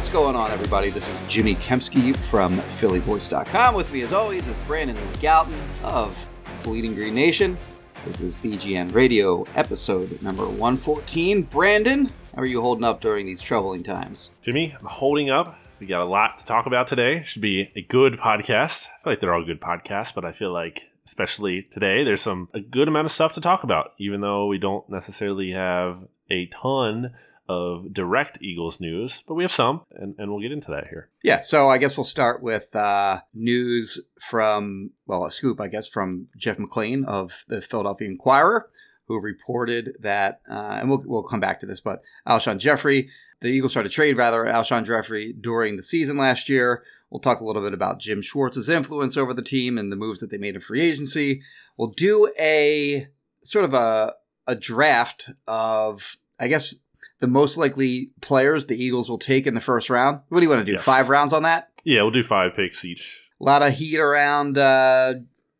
What's going on, everybody? This is Jimmy Kempski from PhillyVoice.com. With me, as always, is Brandon Gowton of Bleeding Green Nation. This is BGN Radio, episode number 114. Brandon, how are you holding up during these troubling times? Jimmy, I'm holding up. We got a lot to talk about today. Should be a good podcast. I feel like they're all good podcasts, but I feel like especially today, there's some a good amount of stuff to talk about, even though we don't necessarily have a ton of direct Eagles news, but we have some, and, and we'll get into that here. Yeah, so I guess we'll start with uh, news from, well, a scoop, I guess, from Jeff McLane of the Philadelphia Inquirer, who reported that, uh, and we'll, we'll come back to this, but Alshon Jeffery, the Eagles started to trade, rather, Alshon Jeffery during the season last year. We'll talk a little bit about Jim Schwartz's influence over the team and the moves that they made in free agency. We'll do a sort of a, a draft of, I guess, the most likely players the Eagles will take in the first round. What do you want to do? Yes. Five rounds on that? Yeah, we'll do five picks each. A lot of heat around uh,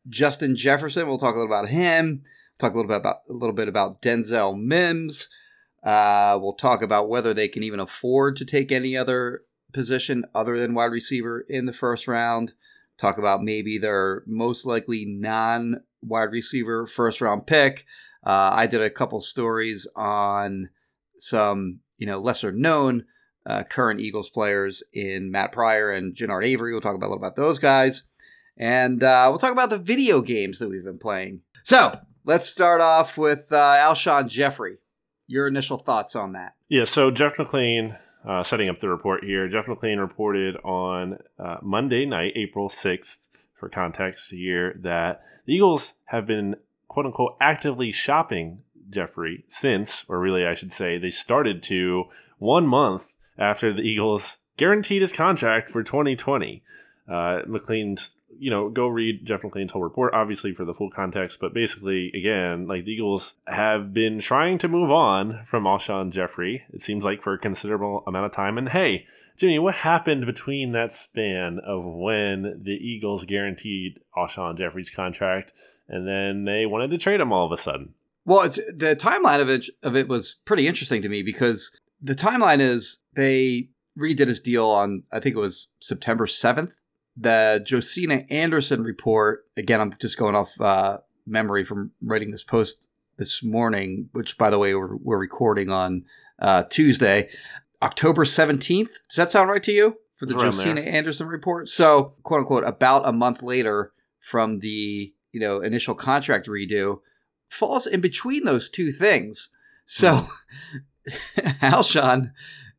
Justin Jefferson. We'll talk a little about him. Talk a little bit about a little bit about Denzel Mims. Uh, we'll talk about whether they can even afford to take any other position other than wide receiver in the first round. Talk about maybe their most likely non wide receiver first round pick. Uh, I did a couple stories on some you know lesser known uh, current Eagles players in Matt Pryor and Genard Avery. We'll talk about a little about those guys, and uh, we'll talk about the video games that we've been playing. So let's start off with uh, Alshon Jeffery. Your initial thoughts on that? Yeah, so Jeff McLane, uh, setting up the report here. Jeff McLane reported on uh, Monday night, April 6th, for context here, that the Eagles have been, quote unquote, actively shopping Jeffery since, or really, I should say, they started to one month after the Eagles guaranteed his contract for 2020. Uh, McLane's, you know, go read Jeff McLane's whole report, obviously, for the full context. But basically, again, like the Eagles have been trying to move on from Alshon Jeffery, it seems like for a considerable amount of time. And hey, Jimmy, what happened between that span of when the Eagles guaranteed Alshon Jeffery's contract and then they wanted to trade him all of a sudden? Well, it's the timeline of it of it was pretty interesting to me because the timeline is they redid his deal on I think it was September seventh. The Josina Anderson report again. I'm just going off uh, memory from writing this post this morning, which by the way we're, we're recording on uh, Tuesday, October seventeenth. Does that sound right to you for the Around Josina there. Anderson report? So quote unquote about a month later from the you know initial contract redo falls in between those two things. So Alshon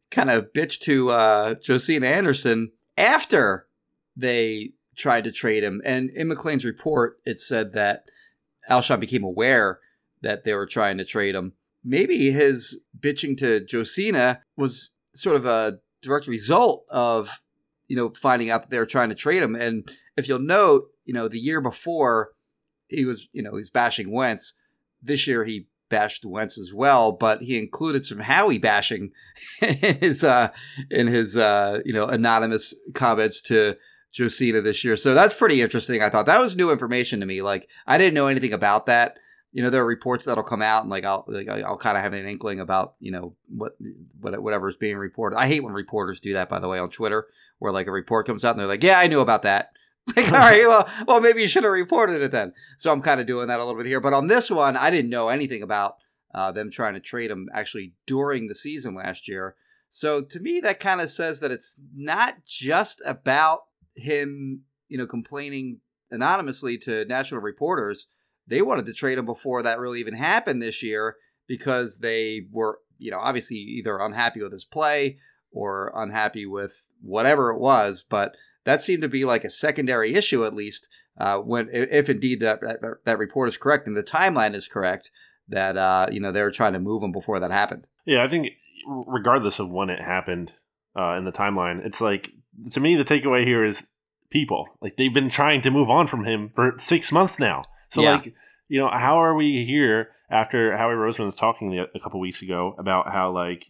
kind of bitched to uh, Josina Anderson after they tried to trade him. And in McLane's report, it said that Alshon became aware that they were trying to trade him. Maybe his bitching to Josina was sort of a direct result of, you know, finding out that they were trying to trade him. And if you'll note, you know, the year before he was, you know, he was bashing Wentz. This year he bashed Wentz as well, but he included some Howie bashing in his uh in his uh you know anonymous comments to Josina this year. So that's pretty interesting. I thought that was new information to me. Like I didn't know anything about that. You know, there are reports that'll come out, and like I'll like, I'll kind of have an inkling about you know what what whatever is being reported. I hate when reporters do that, by the way, on Twitter, where like a report comes out and they're like, "Yeah, I knew about that." Like, all right, well, well, maybe you should have reported it then. So I'm kind of doing that a little bit here. But on this one, I didn't know anything about uh, them trying to trade him actually during the season last year. So to me, that kind of says that it's not just about him, you know, complaining anonymously to national reporters. they wanted to trade him before that really even happened this year because they were, you know, obviously either unhappy with his play or unhappy with whatever it was. But that seemed to be like a secondary issue, at least, uh, when if indeed that, that, that report is correct and the timeline is correct, that uh, you know they were trying to move him before that happened. Yeah, I think regardless of when it happened uh, in the timeline, it's like to me the takeaway here is people like they've been trying to move on from him for six months now. So yeah. like you know how are we here after Howie Roseman was talking a couple weeks ago about how like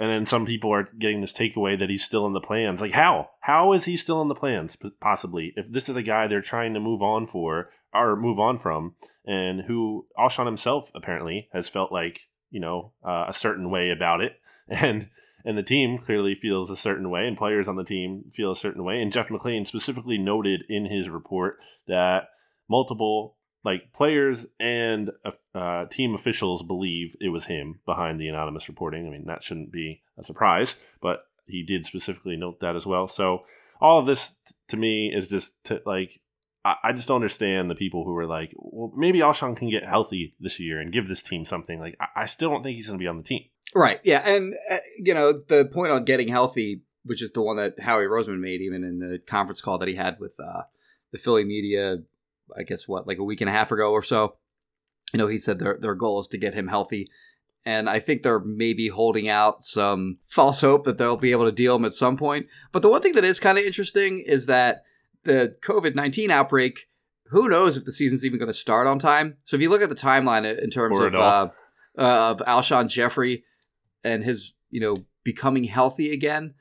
and then some people are getting this takeaway that he's still in the plans. Like how? How is he still in the plans? Possibly, if this is a guy they're trying to move on for or move on from, and who Alshon himself apparently has felt like you know uh, a certain way about it, and and the team clearly feels a certain way, and players on the team feel a certain way. And Jeff McLane specifically noted in his report that multiple like players and uh, team officials believe it was him behind the anonymous reporting. I mean, that shouldn't be a surprise, but he did specifically note that as well. So all of this t- to me is just to, like I, I just don't understand the people who are like, well, maybe Alshon can get healthy this year and give this team something. Like I, I still don't think he's going to be on the team. Right. Yeah, and uh, you know the point on getting healthy, which is the one that Howie Roseman made, even in the conference call that he had with uh, the Philly media I guess what like a week and a half ago or so. You know, he said their their goal is to get him healthy, and I think they're maybe holding out some false hope that they'll be able to deal him at some point. But the one thing that is kind of interesting is that the COVID nineteen outbreak. Who knows if the season's even going to start on time? So if you look at the timeline in terms of uh, uh, of Alshon Jeffery and his you know becoming healthy again,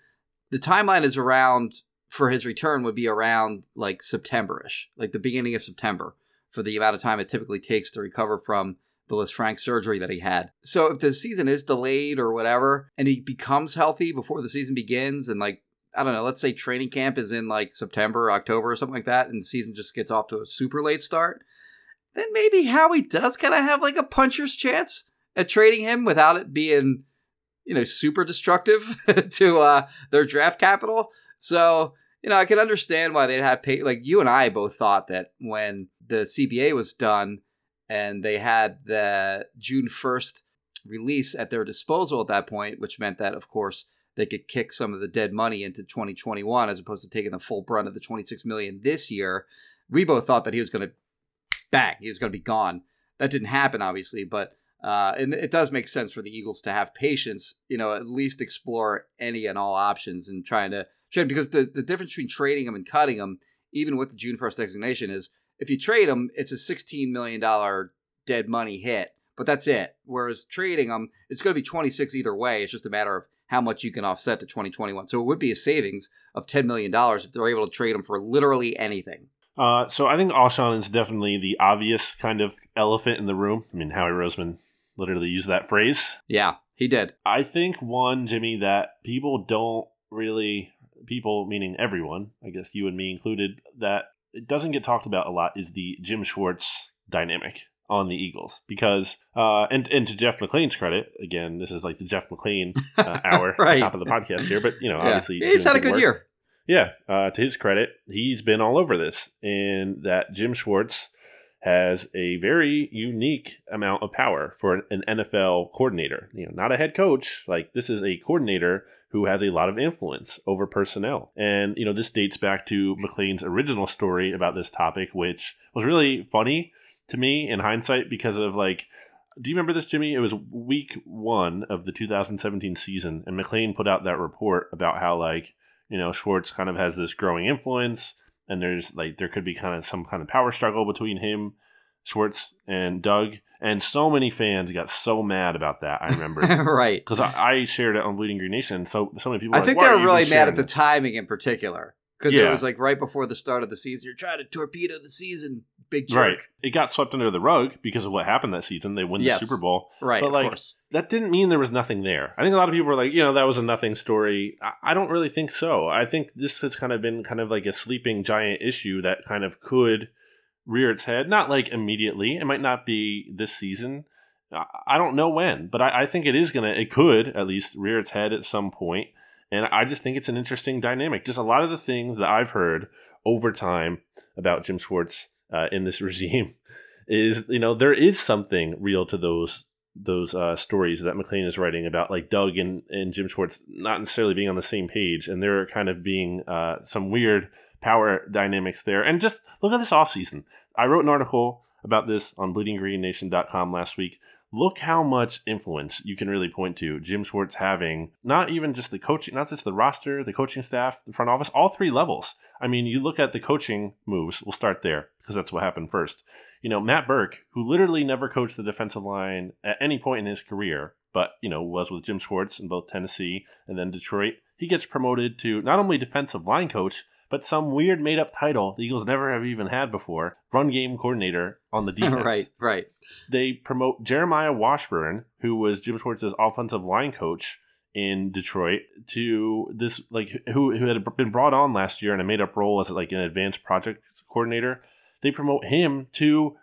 the timeline is around for his return would be around like Septemberish, like the beginning of September, for the amount of time it typically takes to recover from the Lisfranc surgery that he had. So if the season is delayed or whatever, and he becomes healthy before the season begins, and like I don't know, let's say training camp is in like September, October, or something like that, and the season just gets off to a super late start, then maybe Howie does kind of have like a puncher's chance at trading him without it being, you know, super destructive to uh, their draft capital. So you know, I can understand why they'd have pay. Like you and I both thought that when the CBA was done and they had the June first release at their disposal at that point, which meant that, of course, they could kick some of the dead money into 2021 as opposed to taking the full brunt of the 26 million this year. We both thought that he was going to bang, he was going to be gone. That didn't happen, obviously, but uh, and it does make sense for the Eagles to have patience, you know, at least explore any and all options and trying to trade because the, the difference between trading them and cutting them, even with the June 1st designation, is if you trade them, it's a $16 million dead money hit, but that's it. Whereas trading them, it's going to be 26 either way. It's just a matter of how much you can offset to 2021. So it would be a savings of $10 million if they're able to trade them for literally anything. Uh, so I think Alshon is definitely the obvious kind of elephant in the room. I mean, Howie Roseman literally used that phrase. Yeah, he did. I think one, Jimmy, that people don't really people, meaning everyone, I guess you and me included, that it doesn't get talked about a lot is the Jim Schwartz dynamic on the Eagles because uh, and and to Jeff McLane's credit, again, this is like the Jeff McLane uh, hour right. top of the podcast here, but you know, yeah. obviously he's had a good work. year. Yeah, uh, to his credit, he's been all over this, and that Jim Schwartz has a very unique amount of power for an, NFL coordinator. You know, not a head coach. Like this is a coordinator who has a lot of influence over personnel. And, you know, this dates back to McLane's original story about this topic, which was really funny to me in hindsight because of like, do you remember this, Jimmy? It was week one of the 2017 season, and McLane put out that report about how, like, you know, Schwartz kind of has this growing influence, and there's like, there could be kind of some kind of power struggle between him, Schwartz, and Doug. And so many fans got so mad about that. I remember, right? Because I, I, shared it on Bleeding Green Nation. So so many people. I like, think they were really mad at the timing in particular because yeah. it was like right before the start of the season. You're trying to torpedo the season, big jerk. Right. It got swept under the rug because of what happened that season. They win yes. the Super Bowl. Right. But like course. that didn't mean there was nothing there. I think a lot of people were like, you know, that was a nothing story. I, I don't really think so. I think this has kind of been kind of like a sleeping giant issue that kind of could rear its head. Not like immediately. It might not be this season I don't know when, but I, I think it is gonna. It could at least rear its head at some point. point, and I just think it's an interesting dynamic. Just a lot of the things that I've heard over time about Jim Schwartz uh, in this regime is you know there is something real to those those uh, stories that McLane is writing about, like Doug and, and Jim Schwartz not necessarily being on the same page, and there kind of being uh, some weird power dynamics there. And just look at this offseason. I wrote an article about this on bleedinggreennation.com last week. Look how much influence you can really point to Jim Schwartz having, not even just the coaching, not just the roster, the coaching staff, the front office, all three levels. I mean, you look at the coaching moves, we'll start there because that's what happened first. You know, Matt Burke, who literally never coached the defensive line at any point in his career, but, you know, was with Jim Schwartz in both Tennessee and then Detroit, he gets promoted to not only defensive line coach, but some weird made up title the Eagles never have even had before run game coordinator on the defense. right, right. They promote Jeremiah Washburn, who was Jim Schwartz's offensive line coach in Detroit, to this, like, who, who had been brought on last year in a made up role as like an advanced project coordinator. They promote him to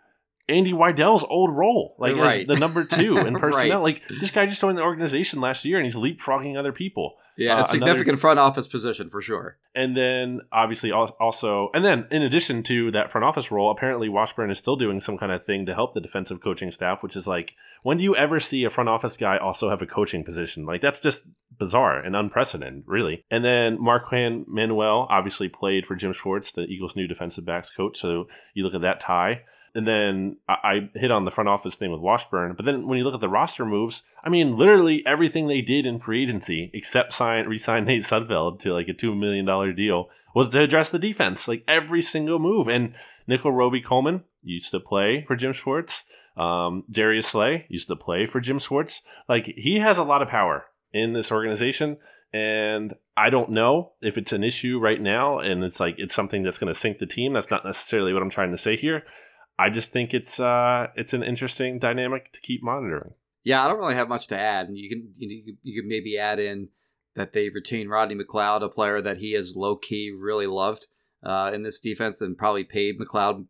Andy Weidl's old role, like Right. as the number two in personnel. Right. Like this guy just joined the organization last year and he's leapfrogging other people. Yeah, Uh, a significant front office position for sure. And then obviously also, and then in addition to that front office role, apparently Washburn is still doing some kind of thing to help the defensive coaching staff, which is like, when do you ever see a front office guy also have a coaching position? Like that's just bizarre and unprecedented, really. And then Marquand Manuel obviously played for Jim Schwartz, the Eagles' new defensive backs coach. So you look at that tie. And then I, I hit on the front office thing with Washburn. But then when you look at the roster moves, I mean, literally everything they did in free agency, except sign re-sign Nate Sudfeld to like a two million dollar deal, was to address the defense. Like every single move. And Nickell Robey-Coleman used to play for Jim Schwartz. Um, Darius Slay used to play for Jim Schwartz. Like he has a lot of power in this organization. And I don't know if it's an issue right now and it's like it's something that's going to sink the team. That's not necessarily what I'm trying to say here. I just think it's uh it's an interesting dynamic to keep monitoring. Yeah, I don't really have much to add. and You can you, know, you could- maybe add in that they retain Rodney McLeod, a player that he has low key really loved uh, in this defense, and probably paid McLeod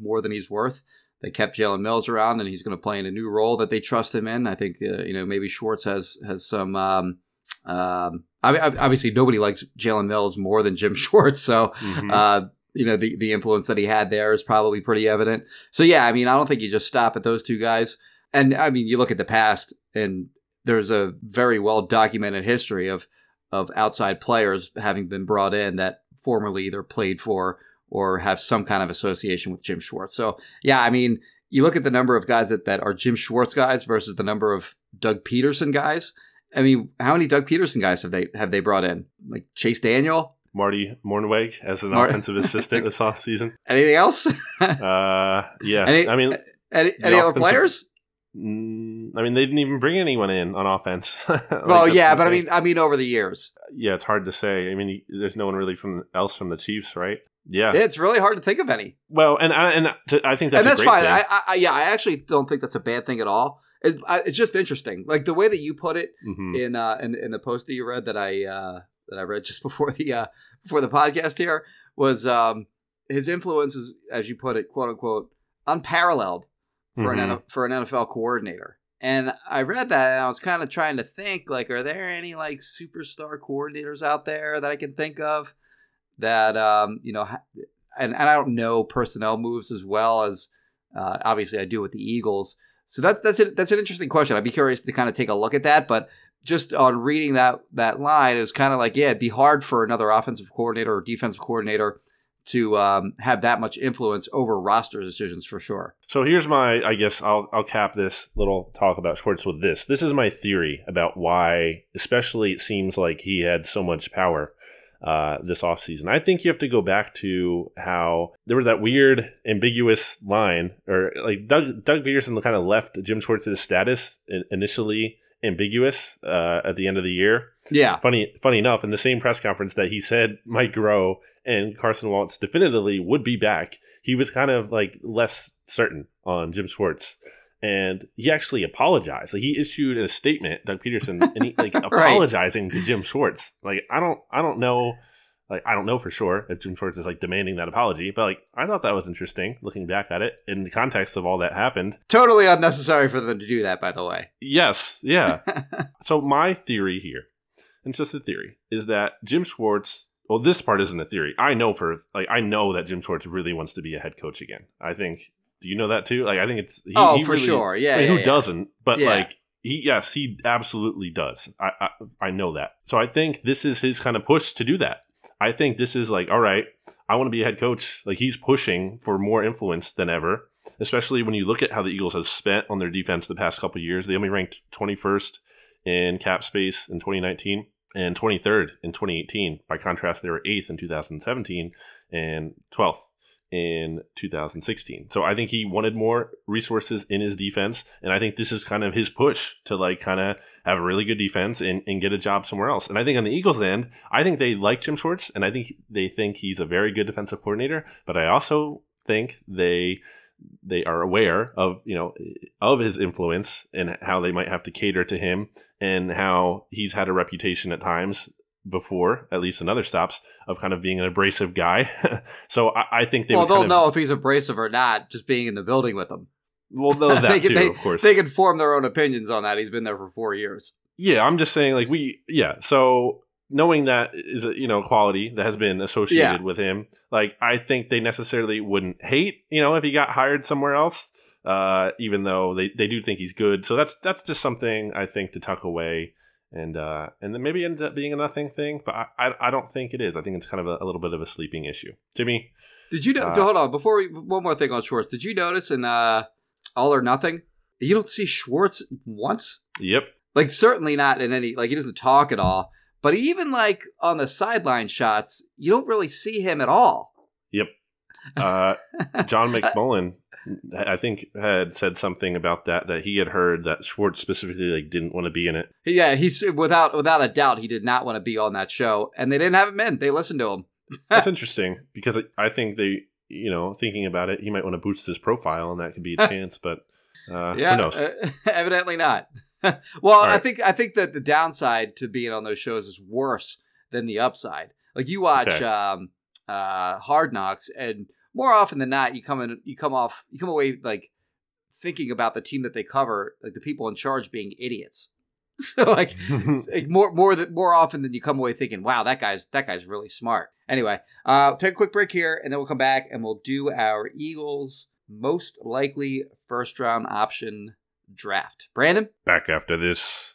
more than he's worth. They kept Jalen Mills around, and he's going to play in a new role that they trust him in. I think uh, you know maybe Schwartz has has some. Um, um, I, I- obviously, nobody likes Jalen Mills more than Jim Schwartz, so Mhm. uh, you know the the influence that he had there is probably pretty evident. So yeah, I mean, I don't think you just stop at those two guys. And I mean, you look at the past, and there's a very well documented history of of outside players having been brought in that formerly either played for or have some kind of association with Jim Schwartz. So yeah, I mean, you look at the number of guys that, that are Jim Schwartz guys versus the number of Doug Pederson guys. I mean, how many Doug Pederson guys have they have they brought in? Like Chase Daniel? Marty Mornhinweg as an Mar- offensive assistant this offseason. Anything else? Uh, yeah. Any- I mean, any any other players? mm, I mean, they didn't even bring anyone in on offense. Like, well, yeah, but I mean, I mean, over the years, yeah, it's hard to say. I mean, there's no one really from else from the Chiefs, right? Yeah. it's really hard to think of any. well, and I and to, I think that's and that's fine. thing. I, I, yeah, I actually don't think that's a bad thing at all. It, I, it's just interesting, like the way that you put it Mhm. in uh, in, in the post that you read that I uh, that I read just before the uh, before the podcast here was um, his influence is, as you put it, quote unquote, unparalleled for an Mhm. N- for an NFL coordinator. And I read that and I was kind of trying to think like, are there any like superstar coordinators out there that I can think of that um, you know, and and I don't know personnel moves as well as uh, obviously I do with the Eagles. So that's that's it. That's an interesting question. I'd be curious to kind of take a look at that, but just on reading that that line, it was kind of like, yeah, it'd be hard for another offensive coordinator or defensive coordinator to um, have that much influence over roster decisions for sure. So here's my, I guess I'll I'll cap this little talk about Schwartz with this. This is my theory about why, especially it seems like he had so much power uh, this offseason. I think you have to go back to how there was that weird ambiguous line, or like Doug Doug Pederson kind of left Jim Schwartz's status in- initially ambiguous uh, at the end of the year. Yeah, Funny, funny enough, in the same press conference that he said Mike Groh and Carson Wentz definitively would be back, he was kind of like less certain on Jim Schwartz, and he actually apologized. Like he issued a statement, Doug Pederson, and he like Right. apologizing to Jim Schwartz. Like I don't, I don't know. Like I don't know for sure if Jim Schwartz is like demanding that apology, but like I thought that was interesting looking back at it in the context of all that happened. totally unnecessary for them to do that. By the way, Yes, yeah. So my theory here, and it's just a theory, is that Jim Schwartz. Well, this part isn't a theory. I know for like I know that Jim Schwartz really wants to be a head coach again. I think Do you know that too? Like I think it's he, oh, he for really- sure. Yeah. I mean, yeah, who yeah. doesn't? But Yeah. like he, yes, he absolutely does. I, I I know that. So I think this is his kind of push to do that. I think this is like, all right, I want to be a head coach. Like he's pushing for more influence than ever. Especially when you look at how the Eagles have spent on their defense the past couple years. They only ranked 21st in cap space in 2019 and 23rd in 2018. By contrast, they were 8th in 2017 and 12th in 2016. So I think he wanted more resources in his defense. And I think this is kind of his push to like kind of have a really good defense and, and get a job somewhere else. And I think on the Eagles end, I think they like Jim Schwartz and I think they think he's a very good defensive coordinator. But I also think they they are aware of you know of his influence and how they might have to cater to him and how he's had a reputation at times before at least in other stops of kind of being an abrasive guy so I, I think they well, would they'll of, know if he's abrasive or not just being in the building with him. well know that they, too they, of course they can form their own opinions on that. He's been there for four years. yeah i'm just saying like we yeah so knowing that is a you know quality that has been associated Yeah. with him like i think they necessarily wouldn't hate you know if he got hired somewhere else uh even though they, they do think he's good so that's that's just something i think to tuck away and uh and then maybe ends up being a nothing thing but i i, I don't think it is i think it's kind of a, a little bit of a sleeping issue jimmy Did you know? Uh, hold on. Before we, one more thing on Schwartz. Did you notice in uh, All or Nothing, you don't see Schwartz once? yep Like, certainly not in any, like, he doesn't talk at all. But even, like, on the sideline shots, you don't really see him at all. Yep. Uh john mcmullen I think had said something about that that he had heard that Schwartz specifically like didn't want to be in it. Yeah, he's without without a doubt he did not want to be on that show, and they didn't have him in. They listened to him. That's interesting because I think they, you know, thinking about it, he might want to boost his profile, and that could be a chance. But uh, yeah, who knows? uh, evidently not. well, I think I think that the downside to being on those shows is worse than the upside. Like you watch Okay. um, uh, Hard Knocks, and more often than not, you come in, you come off, you come away like thinking about the team that they cover, like the people in charge being idiots. so like like more more than more often than you come away thinking, "Wow, that guy's that guy's really smart." Anyway, uh, take a quick break here, and then we'll come back and we'll do our Eagles most likely first round option draft. Brandon, Back after this.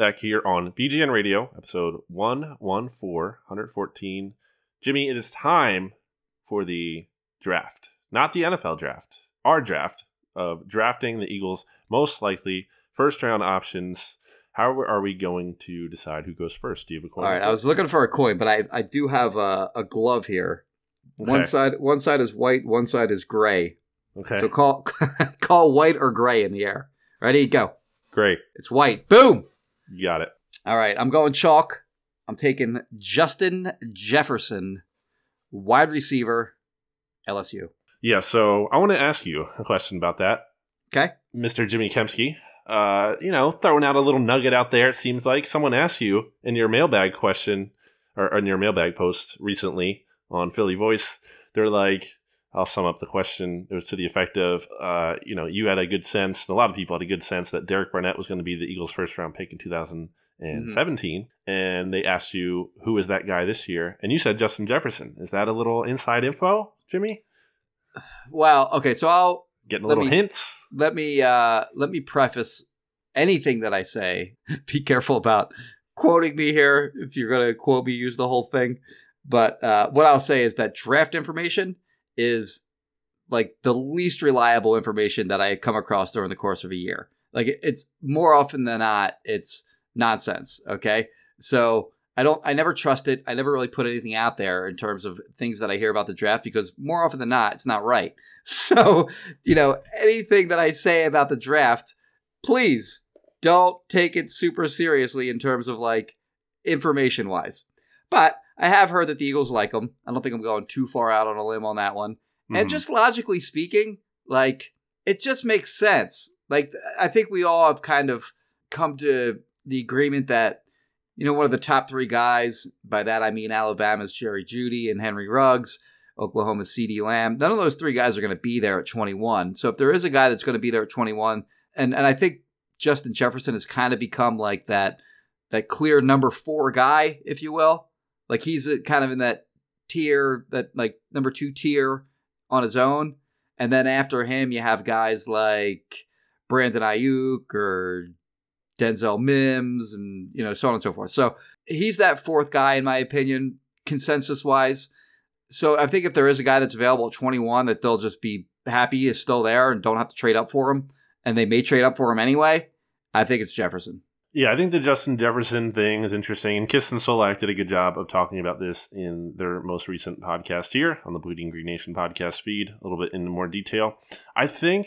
Back here on BGN Radio, episode 114, 114. Jimmy, it is time for the draft. Not the NFL draft, our draft of drafting the Eagles' most likely first round options. How are we going to decide who goes first? Do you have a coin? all right. I was looking for a coin, but I I do have a, a glove here. One Okay. side one side is white, one side is gray. Okay, So call call white or gray in the air. Ready? Go. great. It's white. Boom. You got it. All right, I'm going chalk. I'm taking Justin Jefferson, wide receiver, LSU. Yeah, so I want to ask you a question about that. Okay. Mr. Jimmy Kempski, uh, you know, throwing out a little nugget out there. It seems like someone asked you in your mailbag question or in your mailbag post recently on Philly Voice. They're like, I'll sum up the question. It was to the effect of, uh, you know, you had a good sense, and a lot of people had a good sense that Derek Barnett was going to be the Eagles' first round pick in 2017. And they asked you, who is that guy this year? And you said Justin Jefferson. Is that a little inside info, Jimmy? Well, okay, so I'll Getting a little me- hints? let me uh let me preface anything that I say, be careful about quoting me here. If you're going to quote me, use the whole thing. But uh, what I'll say is that draft information is like the least reliable information that I come across during the course of a year. Like it's more often than not, it's nonsense. Okay. So I don't, I never trust it. I never really put anything out there in terms of things that I hear about the draft because more often than not, it's not right. So, you know, anything that I say about the draft, please don't take it super seriously in terms of like information wise. But I have heard that the Eagles like him. I don't think I'm going too far out on a limb on that one. Mm-hmm. And just logically speaking, like it just makes sense. Like I think we all have kind of come to the agreement that you know one of the top three guys. By that I mean Alabama's Jerry Jeudy and Henry Ruggs. Oklahoma's CeeDee Lamb. None of those three guys are going to be there at 21. So if there is a guy that's going to be there at 21, and and I think Justin Jefferson has kind of become like that that clear number four guy, if you will. Like he's a, kind of in that tier, that like number two tier on his own. And then after him, you have guys like Brandon Aiyuk or Denzel Mims, and you know so on and so forth. So he's that fourth guy in my opinion, consensus wise. So I think if there is a guy that's available at 21 that they'll just be happy is still there and don't have to trade up for him, and they may trade up for him anyway, I think it's Jefferson. Yeah, I think the Justin Jefferson thing is interesting. And Kist and Solak did a good job of talking about this in their most recent podcast here on the Bleeding Green Nation podcast feed, a little bit in more detail. I think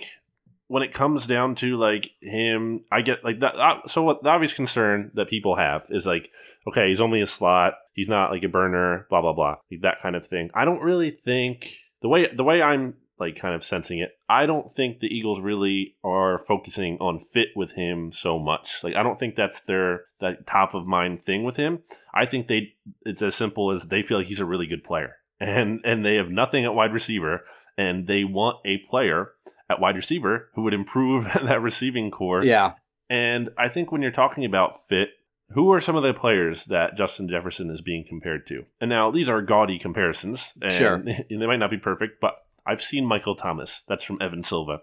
when it comes down to like him, I get like that. Uh, so what the obvious concern that people have is like, okay, he's only a slot. He's not like a burner. Blah blah blah. That kind of thing. I don't really think the way the way I'm like kind of sensing it. I don't think the Eagles really are focusing on fit with him so much. Like I don't think that's their that top of mind thing with him. I think they it's as simple as they feel like he's a really good player. And and they have nothing at wide receiver and they want a player at wide receiver who would improve that receiving corps. Yeah. And I think when you're talking about fit, who are some of the players that Justin Jefferson is being compared to? And now these are gaudy comparisons. And sure. They might not be perfect, but I've seen Michael Thomas. That's from Evan Silva.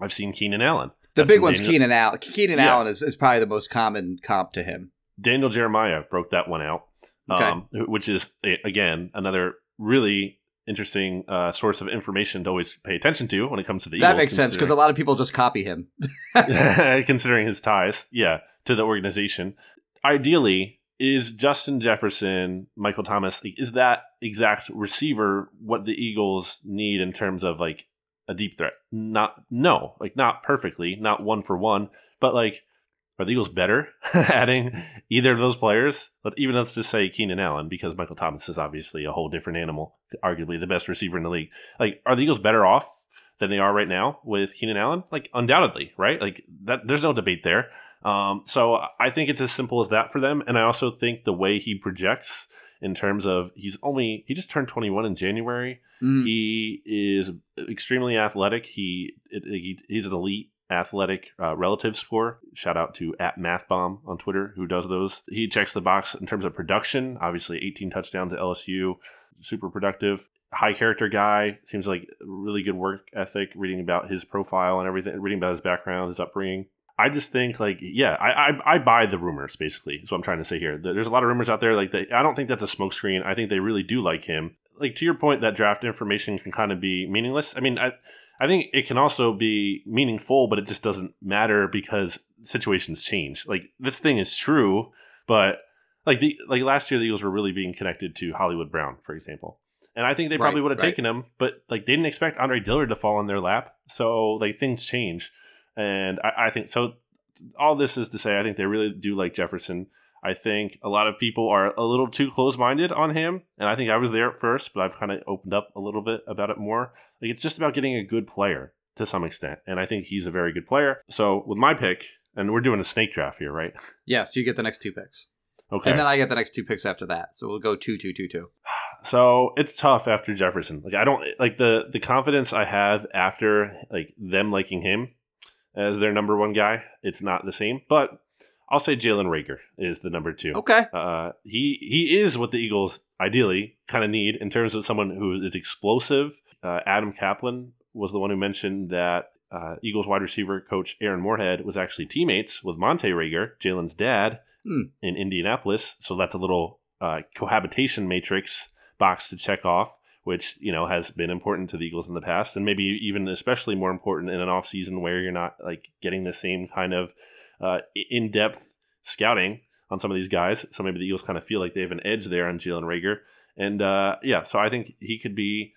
I've seen Keenan Allen. The big one's Daniel- Keenan Allen. Keenan yeah. Allen is, is probably the most common comp to him. Daniel Jeremiah broke that one out, okay. um, which is, again, another really interesting uh, source of information to always pay attention to when it comes to the that Eagles. makes sense because a lot of people just copy him. considering his ties, yeah, to the organization. Ideally, is Justin Jefferson, Michael Thomas, like, is that exact receiver what the Eagles need in terms of like a deep threat? Not no, like not perfectly, not one for one, but like are the Eagles better adding either of those players? Let's, even let's just say Keenan Allen, because Michael Thomas is obviously a whole different animal, arguably the best receiver in the league. Like, are the Eagles better off than they are right now with Keenan Allen? Like, undoubtedly, right? Like that. There's no debate there. Um, so I think it's as simple as that for them. And I also think the way he projects in terms of he's only he just turned 21 in January. Mm. He is extremely athletic. He, he he's an elite athletic uh, relative score. Shout out to at MathBomb on Twitter who does those. He checks the box in terms of production. Obviously, 18 touchdowns at LSU, super productive. High character guy. Seems like really good work ethic. Reading about his profile and everything, reading about his background, his upbringing. I just think like yeah, I, I, I buy the rumors basically. Is what I'm trying to say here. There's a lot of rumors out there like that. I don't think that's a smokescreen. I think they really do like him. Like to your point, that draft information can kind of be meaningless. I mean, I I think it can also be meaningful, but it just doesn't matter because situations change. Like this thing is true, but like the like last year the Eagles were really being connected to Hollywood Brown, for example. And I think they probably right, would have right. taken him, but like they didn't expect Andre Dillard to fall in their lap. So like things change. And I, I think so all this is to say I think they really do like Jefferson. I think a lot of people are a little too close minded on him. And I think I was there at first, but I've kind of opened up a little bit about it more. Like it's just about getting a good player to some extent. And I think he's a very good player. So with my pick, and we're doing a snake draft here, right? Yes, you get the next two picks. Okay. And then I get the next two picks after that. So we'll go two, two, two, two. So it's tough after Jefferson. Like I don't like the the confidence I have after like them liking him as their number one guy. It's not the same, but I'll say Jalen Reagor is the number two. Okay. Uh, he he is what the Eagles ideally kind of need in terms of someone who is explosive. Uh, Adam Kaplan was the one who mentioned that uh, Eagles wide receiver coach Aaron Moorehead was actually teammates with Montae Reagor, Jalen's dad, Hmm. in Indianapolis. So that's a little uh, cohabitation matrix box to check off, which you know has been important to the Eagles in the past, and maybe even especially more important in an off season where you're not like getting the same kind of uh, in depth scouting on some of these guys. So maybe the Eagles kind of feel like they have an edge there on Jalen Reagor, and uh, yeah, so I think he could be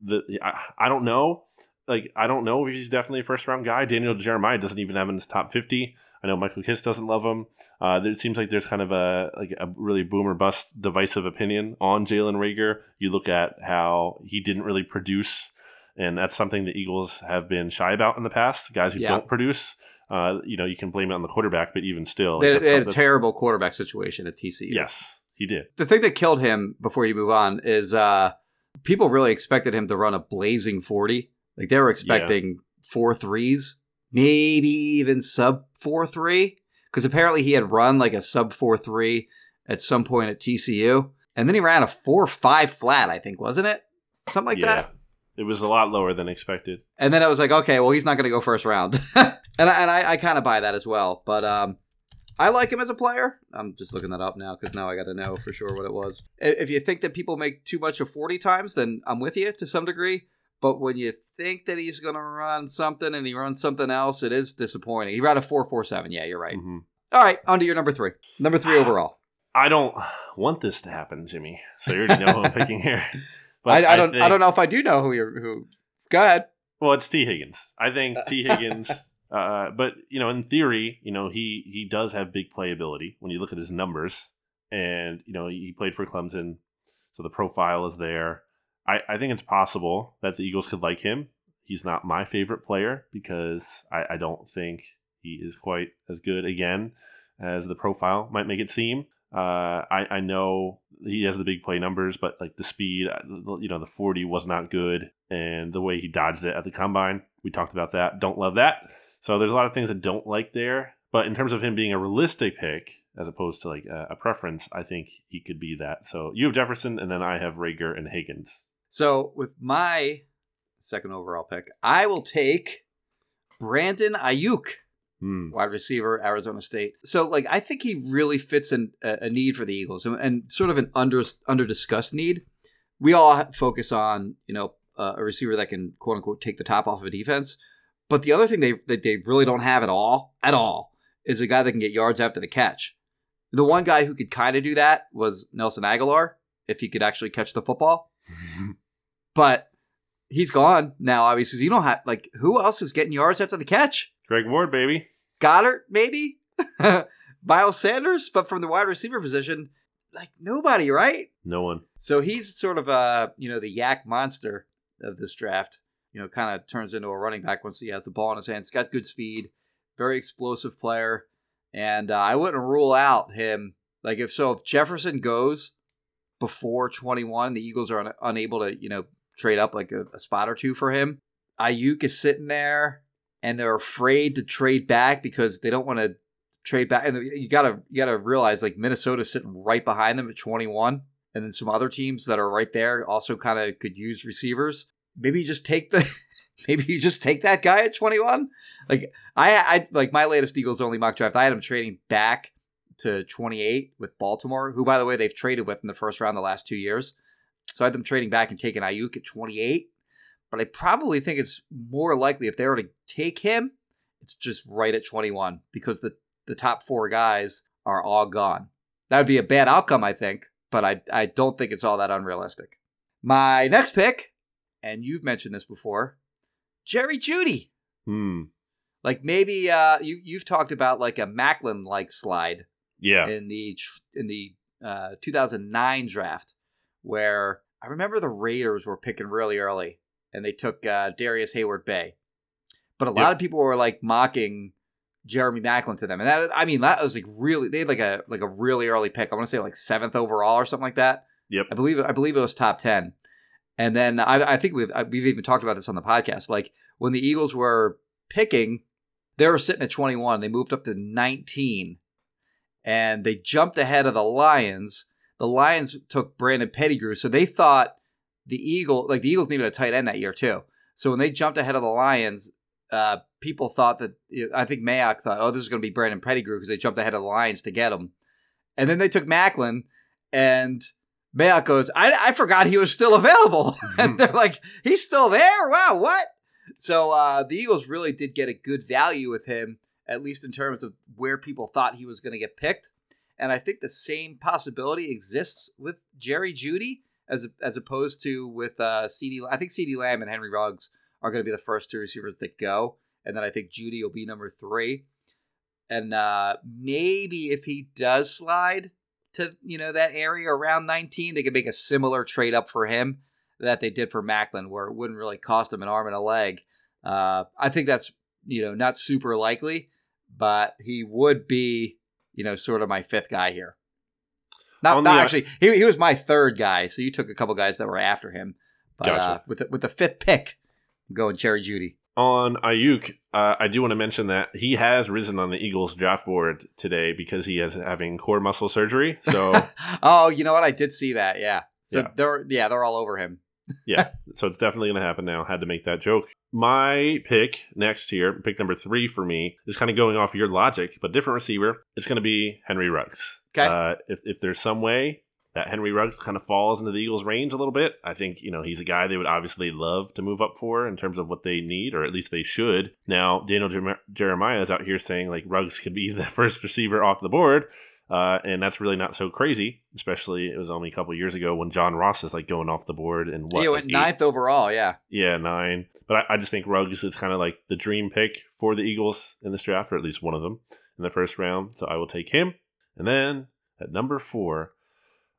the. I, I don't know. Like I don't know if he's definitely a first round guy. Daniel Jeremiah doesn't even have in his top fifty. I know Michael Kist doesn't love him. Uh, it seems like there's kind of a like a really boomer bust divisive opinion on Jalen Reagor. You look at how he didn't really produce, and that's something the Eagles have been shy about in the past. Guys who Yeah. don't produce, uh, you know, you can blame it on the quarterback, but even still, They, they had a terrible quarterback situation at TCU. yes, he did. The thing that killed him before you move on is uh, people really expected him to run a blazing 40. Like they were expecting four threes, maybe even sub four three. Because apparently he had run like a sub four three at some point at TCU. And then he ran a four five flat, I think, wasn't it? Something like yeah, that. it was a lot lower than expected. And then I was like, okay, well, he's not going to go first round. and I, and I, I kind of buy that as well. But um, I like him as a player. I'm just looking that up now because now I got to know for sure what it was. If you think that people make too much of 40 times, then I'm with you to some degree. But when you think that he's going to run something and he runs something else, it is disappointing. He ran a 447. Yeah, you're right. Mhm. All right, on to your number three. Number three overall. I don't want this to happen, Jimmy. So you already know who I'm picking here. I, I don't. I think- don't know if I do know who you're. Who? Go ahead. Well, it's Tee Higgins. I think Tee Higgins. Uh, but you know, in theory, you know, he he does have big playability when you look at his numbers, and you know, he played for Clemson, so the profile is there. I I think it's possible that the Eagles could like him. He's not my favorite player because I, I don't think he is quite as good again as the profile might make it seem. Uh, I, I know he has the big play numbers, but like the speed, uh, you know, the 40 was not good. And the way he dodged it at the combine, we talked about that. Don't love that. So there's a lot of things I don't like there. But in terms of him being a realistic pick, as opposed to like a, a preference, I think he could be that. So you have Jefferson, and then I have Reagor and Higgins. So with my second overall pick, I will take Brandon Aiyuk. Hmm. wide receiver, Arizona State. So, like, I think he really fits in a, a need for the Eagles and, and sort of an under under discussed need. We all focus on you know uh, a receiver that can quote unquote take the top off of a defense, but the other thing they that they really don't have at all at all is a guy that can get yards after the catch. The one guy who could kind of do that was Nelson Agholor if he could actually catch the football, but he's gone now. Obviously, 'cause you don't have like who else is getting yards after the catch? Greg Ward, baby. Goedert, maybe Miles Sanders, but from the wide receiver position, like nobody, right? No one. So he's sort of uh, you know, the YAC monster of this draft. You know, kind of turns into a running back once he has the ball in his hands. He's got good speed, very explosive player, and uh, I wouldn't rule out him. Like if so, if Jefferson goes before twenty one, the Eagles are un- unable to you know trade up like a, a spot or two for him. Aiyuk is sitting there, and they're afraid to trade back because they don't want to trade back. And you gotta you gotta realize like Minnesota's sitting right behind them at twenty one and then some other teams that are right there also kind of could use receivers. Maybe you just take the maybe you just take that guy at 21. Like I I like my latest Eagles only mock draft, I had him trading back to 28 with Baltimore, who by the way they've traded with in the first round the last 2 years. So I had them trading back and taking Aiyuk at 28. But I probably think it's more likely if they were to take him, it's just right at 21 because the the top 4 guys are all gone. That would be a bad outcome, I think, but I I don't think it's all that unrealistic. My next pick, and you've mentioned this before, Jerry Jeudy. Hmm. Like maybe uh, you you've talked about like a Maclin like slide Yeah. in the in the uh, 2009 draft, where I remember the Raiders were picking really early, and they took uh, Darrius Heyward-Bey, but a lot Yep. of people were like mocking Jeremy Maclin to them, and that I mean that was like really they had like a like a really early pick. I want to say like seventh overall or something like that. Yep. I believe I believe it was top ten, and then I, I think we've we've even talked about this on the podcast. Like when the Eagles were picking, they were sitting at twenty one. They moved up to nineteen, and they jumped ahead of the Lions. The Lions took Brandon Pettigrew, so they thought the Eagle like the Eagles needed a tight end that year too. So when they jumped ahead of the Lions, uh, people thought that I think Mayock thought, oh, this is going to be Brandon Pettigrew because they jumped ahead of the Lions to get him, and then they took Maclin, and Mayock goes, I, I forgot he was still available, and they're like, he's still there. Wow, what? So uh, the Eagles really did get a good value with him, at least in terms of where people thought he was going to get picked. And I think the same possibility exists with Jerry Jeudy as as opposed to with uh, CeeDee. I think CeeDee Lamb and Henry Ruggs are going to be the first two receivers that go, and then I think Jeudy will be number three. And uh, maybe if he does slide to you know that area around 19, they could make a similar trade up for him that they did for Maclin, where it wouldn't really cost him an arm and a leg. Uh, I think that's you know not super likely, but he would be you know, sort of my fifth guy here. Not, not actually, he, he was my third guy. So you took a couple guys that were after him. But gotcha. uh, with the, with the fifth pick, I'm going Jerry Jeudy. On Aiyuk, uh, I do want to mention that he has risen on the Eagles draft board today because he is having core muscle surgery. So, oh, you know what? I did see that. Yeah. So yeah. they're yeah they're all over him. yeah. So it's definitely going to happen now. Had to make that joke. My pick next here, pick number three for me, is kind of going off your logic, but different receiver. It's going to be Henry Ruggs. Okay. Uh, if, if there's some way that Henry Ruggs kind of falls into the Eagles' range a little bit, I think, you know, he's a guy they would obviously love to move up for in terms of what they need, or at least they should. Now, Daniel Jeremiah is out here saying, like, Ruggs could be the first receiver off the board. Uh, and that's really not so crazy, especially it was only a couple years ago when John Ross is like going off the board and what? He went like ninth overall, yeah. Yeah, nine. But I, I just think Ruggs is kind of like the dream pick for the Eagles in this draft, or at least one of them in the first round. So I will take him. And then at number four,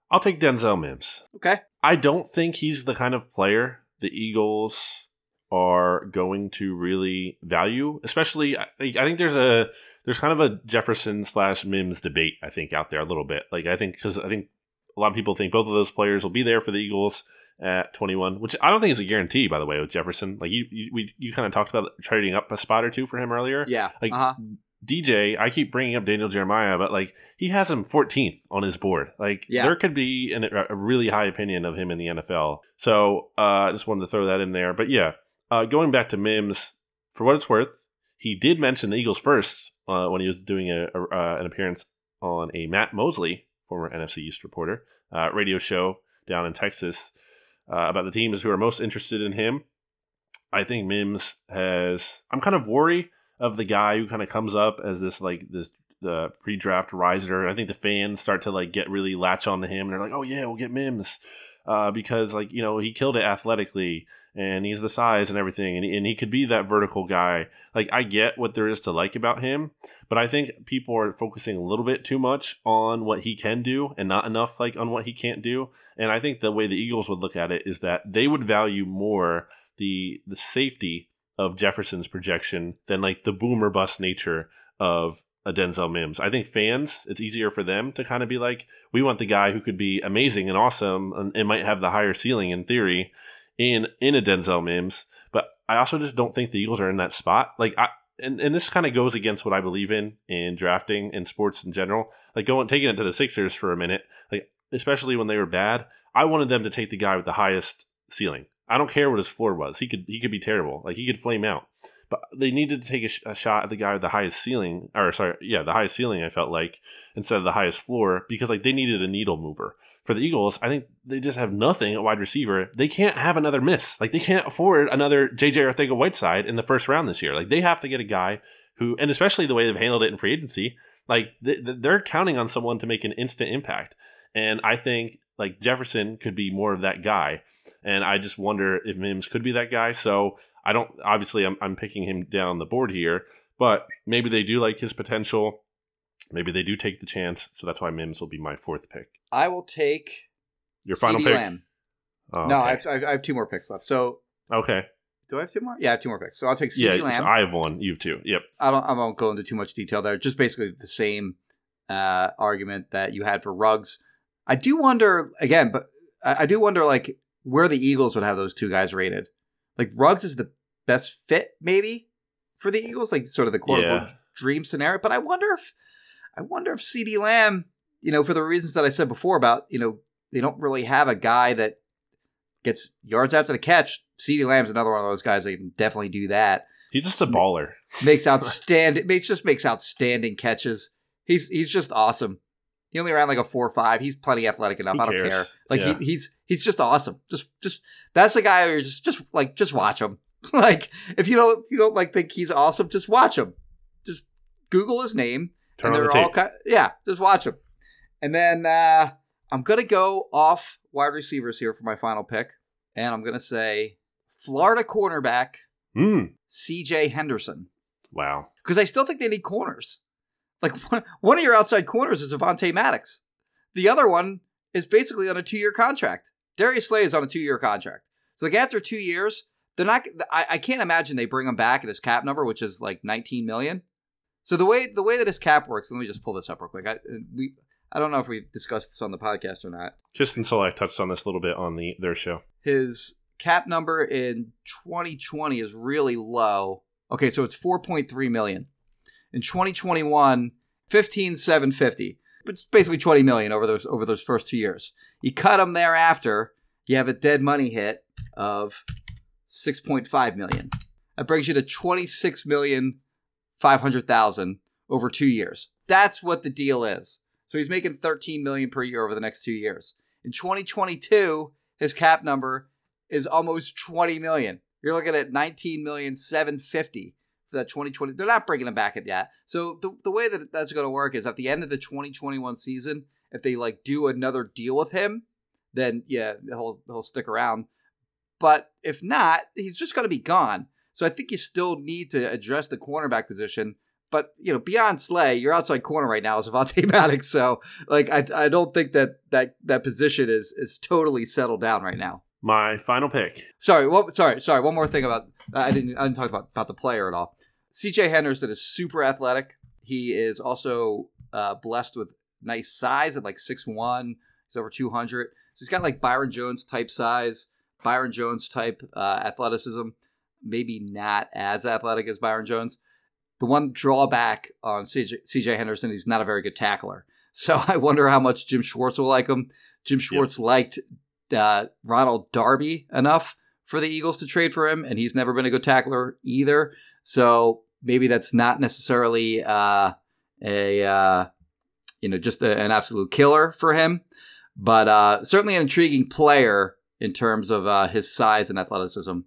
I'll take Denzel Mims. Okay. I don't think he's the kind of player the Eagles are going to really value, especially I, I think there's a there's kind of a Jefferson slash Mims debate, I think, out there a little bit. Like, I think, because I think a lot of people think both of those players will be there for the Eagles at 21, which I don't think is a guarantee, by the way, with Jefferson. Like, you you, we, you kind of talked about trading up a spot or two for him earlier. Yeah. Like, uh-huh. DJ, I keep bringing up Daniel Jeremiah, but like he has him 14th on his board. Like yeah. there could be an, a really high opinion of him in the NFL. So uh, I just wanted to throw that in there. But yeah, uh, going back to Mims, for what it's worth, he did mention the Eagles first uh, when he was doing a, a uh, an appearance on a Matt Mosley, former NFC East reporter, uh, radio show down in Texas uh, about the teams who are most interested in him. I think Mims has. I'm kind of worried of the guy who kind of comes up as this like this the pre-draft riser. I think the fans start to like get really latch on to him. And they're like, oh yeah, we'll get Mims uh, because like you know he killed it athletically and he's the size and everything and, and he could be that vertical guy. Like i get what there is to like about him but i think people are focusing a little bit too much on what he can do and not enough like on what he can't do. And i think the way the eagles would look at it is that they would value more the the safety of jefferson's projection than like the boomer bust nature of a Denzel Mims. I think fans, it's easier for them to kind of be like, we want the guy who could be amazing and awesome and, and might have the higher ceiling in theory in in a Denzel Mims. But I also just don't think the Eagles are in that spot. Like I and, and this kind of goes against what I believe in in drafting and sports in general. Like going taking it to the Sixers for a minute, like especially when they were bad, I wanted them to take the guy with the highest ceiling. I don't care what his floor was. He could he could be terrible. Like he could flame out but they needed to take a, sh- a, shot at the guy with the highest ceiling, or sorry, yeah, the highest ceiling. I felt like instead of the highest floor because like they needed a needle mover for the Eagles. I think they just have nothing at wide receiver. They can't have another miss. Like they can't afford another JJ Arcega Whiteside in the first round this year. Like they have to get a guy who, and especially the way they've handled it in free agency, like they're counting on someone to make an instant impact. And I think like Jefferson could be more of that guy. And I just wonder if Mims could be that guy. So I don't obviously I'm, I'm picking him down the board here, but maybe they do like his potential. Maybe they do take the chance, so that's why Mims will be my fourth pick. I will take your final pick. Lamb. Oh, no, okay. I, have, I have two more picks left. So okay, do I have two more? Yeah, I have two more picks. So I'll take CeeDee yeah, Lamb. So I have one. You have two. Yep. I don't. I won't go into too much detail there. Just basically the same uh, argument that you had for Ruggs. I do wonder again, but I, I do wonder like where the Eagles would have those two guys rated. Like Ruggs is the best fit maybe for the Eagles, like sort of the quote unquote yeah. dream scenario. But I wonder if I wonder if CeeDee Lamb, you know, for the reasons that I said before about, you know, they don't really have a guy that gets yards after the catch. CeeDee Lamb's another one of those guys that can definitely do that. He's just a baller. Makes outstanding. makes just makes outstanding catches. He's he's just awesome. He only ran like a four or five. He's plenty athletic enough. Who I don't cares? care. Like Yeah. he, he's he's just awesome. Just just that's the guy who you're just just like just watch him. like if you don't if you don't like think he's awesome, just watch him. Just Google his name Turn and on the they're all tape. kind yeah, just watch them. And then uh, I'm gonna go off wide receivers here for my final pick, and I'm gonna say Florida cornerback Mm. C.J. Henderson Wow. because I still think they need corners. Like one, one of your outside corners is Avonte Maddox. The other one is basically on a two-year contract. Darius Slay is on a two-year contract. So like after two years, they're not. I, I can't imagine they bring him back at his cap number, which is like 19 million. So the way the way that his cap works, let me just pull this up real quick. I we I don't know if we discussed this on the podcast or not. Just until I touched on this a little bit on the their show. His cap number in 2020 is really low. Okay, so it's 4.3 million. In 2021, 15,750. But It's basically 20 million over those over those first two years. You cut them thereafter, you have a dead money hit of 6.5 million. That brings you to 26 million 500,000 over 2 years. That's what the deal is. So he's making 13 million per year over the next 2 years. In 2022, his cap number is almost 20 million. You're looking at 19 million 750 for that 2020. They're not bringing him back yet. So the, the way that that's going to work is at the end of the 2021 season, if they like do another deal with him, then yeah, he'll he'll stick around. But if not, he's just going to be gone. So I think you still need to address the cornerback position. But you know, beyond Slay, your outside corner right now is Avonte Maddox. So like, I I don't think that that that position is is totally settled down right now. My final pick. Sorry, well, sorry, sorry. One more thing about I didn't I didn't talk about about the player at all. C.J. Henderson is super athletic. He is also uh, blessed with nice size at like 6'1". He's over two hundred. So he's got like Byron Jones type size, Byron Jones type uh, athleticism. Maybe not as athletic as Byron Jones. The one drawback on CJ, CJ Henderson, he's not a very good tackler. So I wonder how much Jim Schwartz will like him. Jim Schwartz liked uh, Ronald Darby enough for the Eagles to trade for him, and he's never been a good tackler either. So maybe that's not necessarily uh, a uh, you know just a, an absolute killer for him, but uh, certainly an intriguing player in terms of uh, his size and athleticism.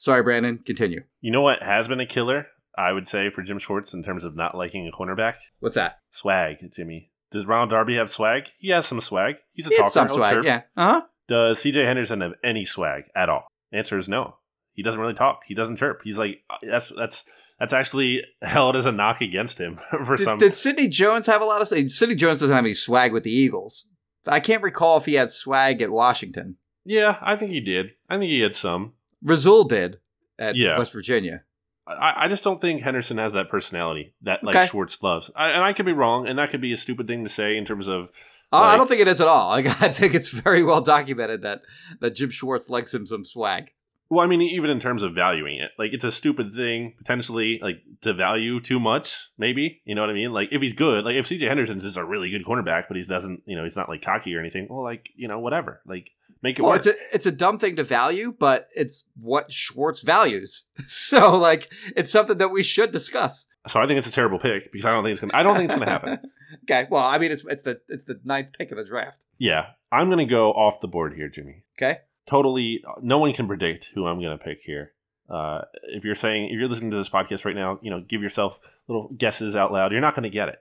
Sorry, Brandon. Continue. You know what has been a killer? I would say for Jim Schwartz in terms of not liking a cornerback. What's that? Swag, Jimmy. Does Ronald Darby have swag? He has some swag. He's a He talker. some swag. chirp. Yeah. Uh huh. Does CJ Henderson have any swag at all? Answer is no. He doesn't really talk. He doesn't chirp. He's like that's that's that's actually held as a knock against him for Did, some. did Sidney Jones have a lot of Sidney Jones doesn't have any swag with the Eagles. I can't recall if he had swag at Washington. yeah, I think he did. I think he had some. Rasul did at Yeah. West Virginia. I, I just don't think Henderson has that personality that like Okay. Schwartz loves. I, and I could be wrong, and that could be a stupid thing to say in terms of Uh, I don't think it is at all. Like, I think it's very well documented that that Jim Schwartz likes him some swag. Well, I mean, even in terms of valuing it, like it's a stupid thing potentially, like to value too much. Maybe you know what I mean. Like if he's good, like if CJ Henderson's is a really good cornerback, but he doesn't, you know, he's not like cocky or anything. Well, like you know, whatever. Like make it Well, work. it's a it's a dumb thing to value, but it's what Schwartz values. So, like, it's something that we should discuss. so I think it's a terrible pick because I don't think it's gonna. I don't think it's gonna happen. okay. Well, I mean, it's it's the it's the ninth pick of the draft. Yeah, I'm gonna go off the board here, Jimmy. Okay. Totally, no one can predict who I'm gonna pick here. Uh, if you're saying if you're listening to this podcast right now, you know, give yourself little guesses out loud. You're not gonna get it.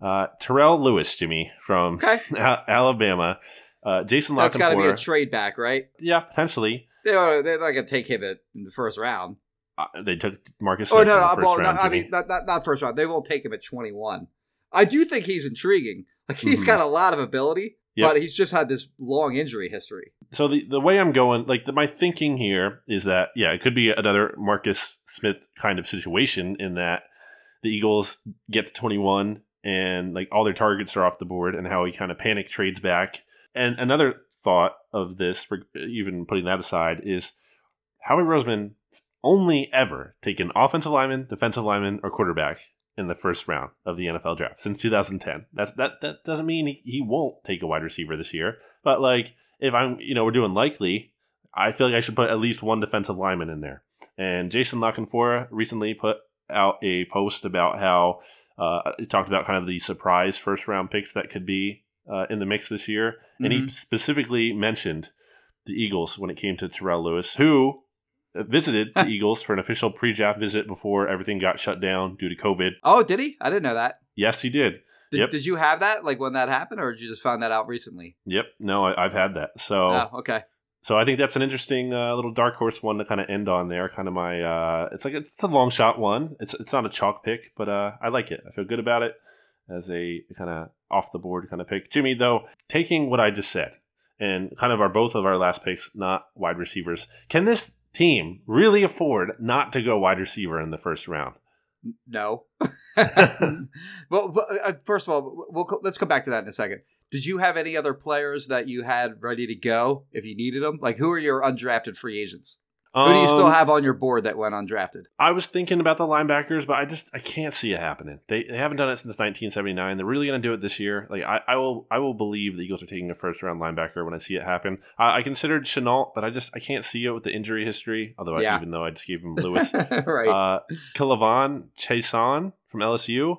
Uh, Terrell Lewis, Jimmy from Okay. Al- Alabama. Uh, Jason That's got to be a trade back, right? yeah, potentially. They are, they're not going to take him in the first round. Uh, they took Marcus Oh Smith no, in the no, first well, round. no, I mean not, not not first round. They won't take him at twenty one. I do think he's intriguing. Like he's Mhm. got a lot of ability, Yep. but he's just had this long injury history. so the the way I'm going, like the, my thinking here is that yeah, it could be another Marcus Smith kind of situation in that the Eagles get to 21 and like all their targets are off the board, and how he kind of panic trades back. And another thought of this, even putting that aside, is Howie Roseman only ever taken offensive lineman, defensive lineman, or quarterback in the first round of the NFL draft since 2010. That's that that doesn't mean he, he won't take a wide receiver this year, but like if I'm you know we're doing likely, I feel like I should put at least one defensive lineman in there. And Jason La Canfora recently put out a post about how uh, he talked about kind of the surprise first round picks that could be uh, in the mix this year. And he Mhm. specifically mentioned the Eagles when it came to Terrell Lewis, who visited the Eagles for an official pre draft visit before everything got shut down due to COVID. Oh, did he? I didn't know that. Yes, he did. Did, Yep. did you have that like when that happened, or did you just find that out recently? Yep. No, I, I've had that. So. Oh, okay. So I think that's an interesting uh, little dark horse one to kind of end on there. Kind of my, uh, it's like it's a long shot one. It's it's not a chalk pick, but uh, I like it. I feel good about it as a kind of off the board kind of pick. Jimmy, though, taking what I just said and kind of our both of our last picks, not wide receivers. Can this team really afford not to go wide receiver in the first round? No. well, but, uh, first of all, we'll, let's come back to that in a second. Did you have any other players that you had ready to go if you needed them? Like, who are your undrafted free agents? Who do you still Um, have on your board that went undrafted? I was thinking about the linebackers, but I just I can't see it happening. They, they haven't done it since 1979. They're really going to do it this year. Like I, I will I will believe the Eagles are taking a first round linebacker when I see it happen. I, I considered Chenault, but I just I can't see it with the injury history. Although I, even though I just gave him Lewis, right. uh, Kilavan Chaisson from LSU.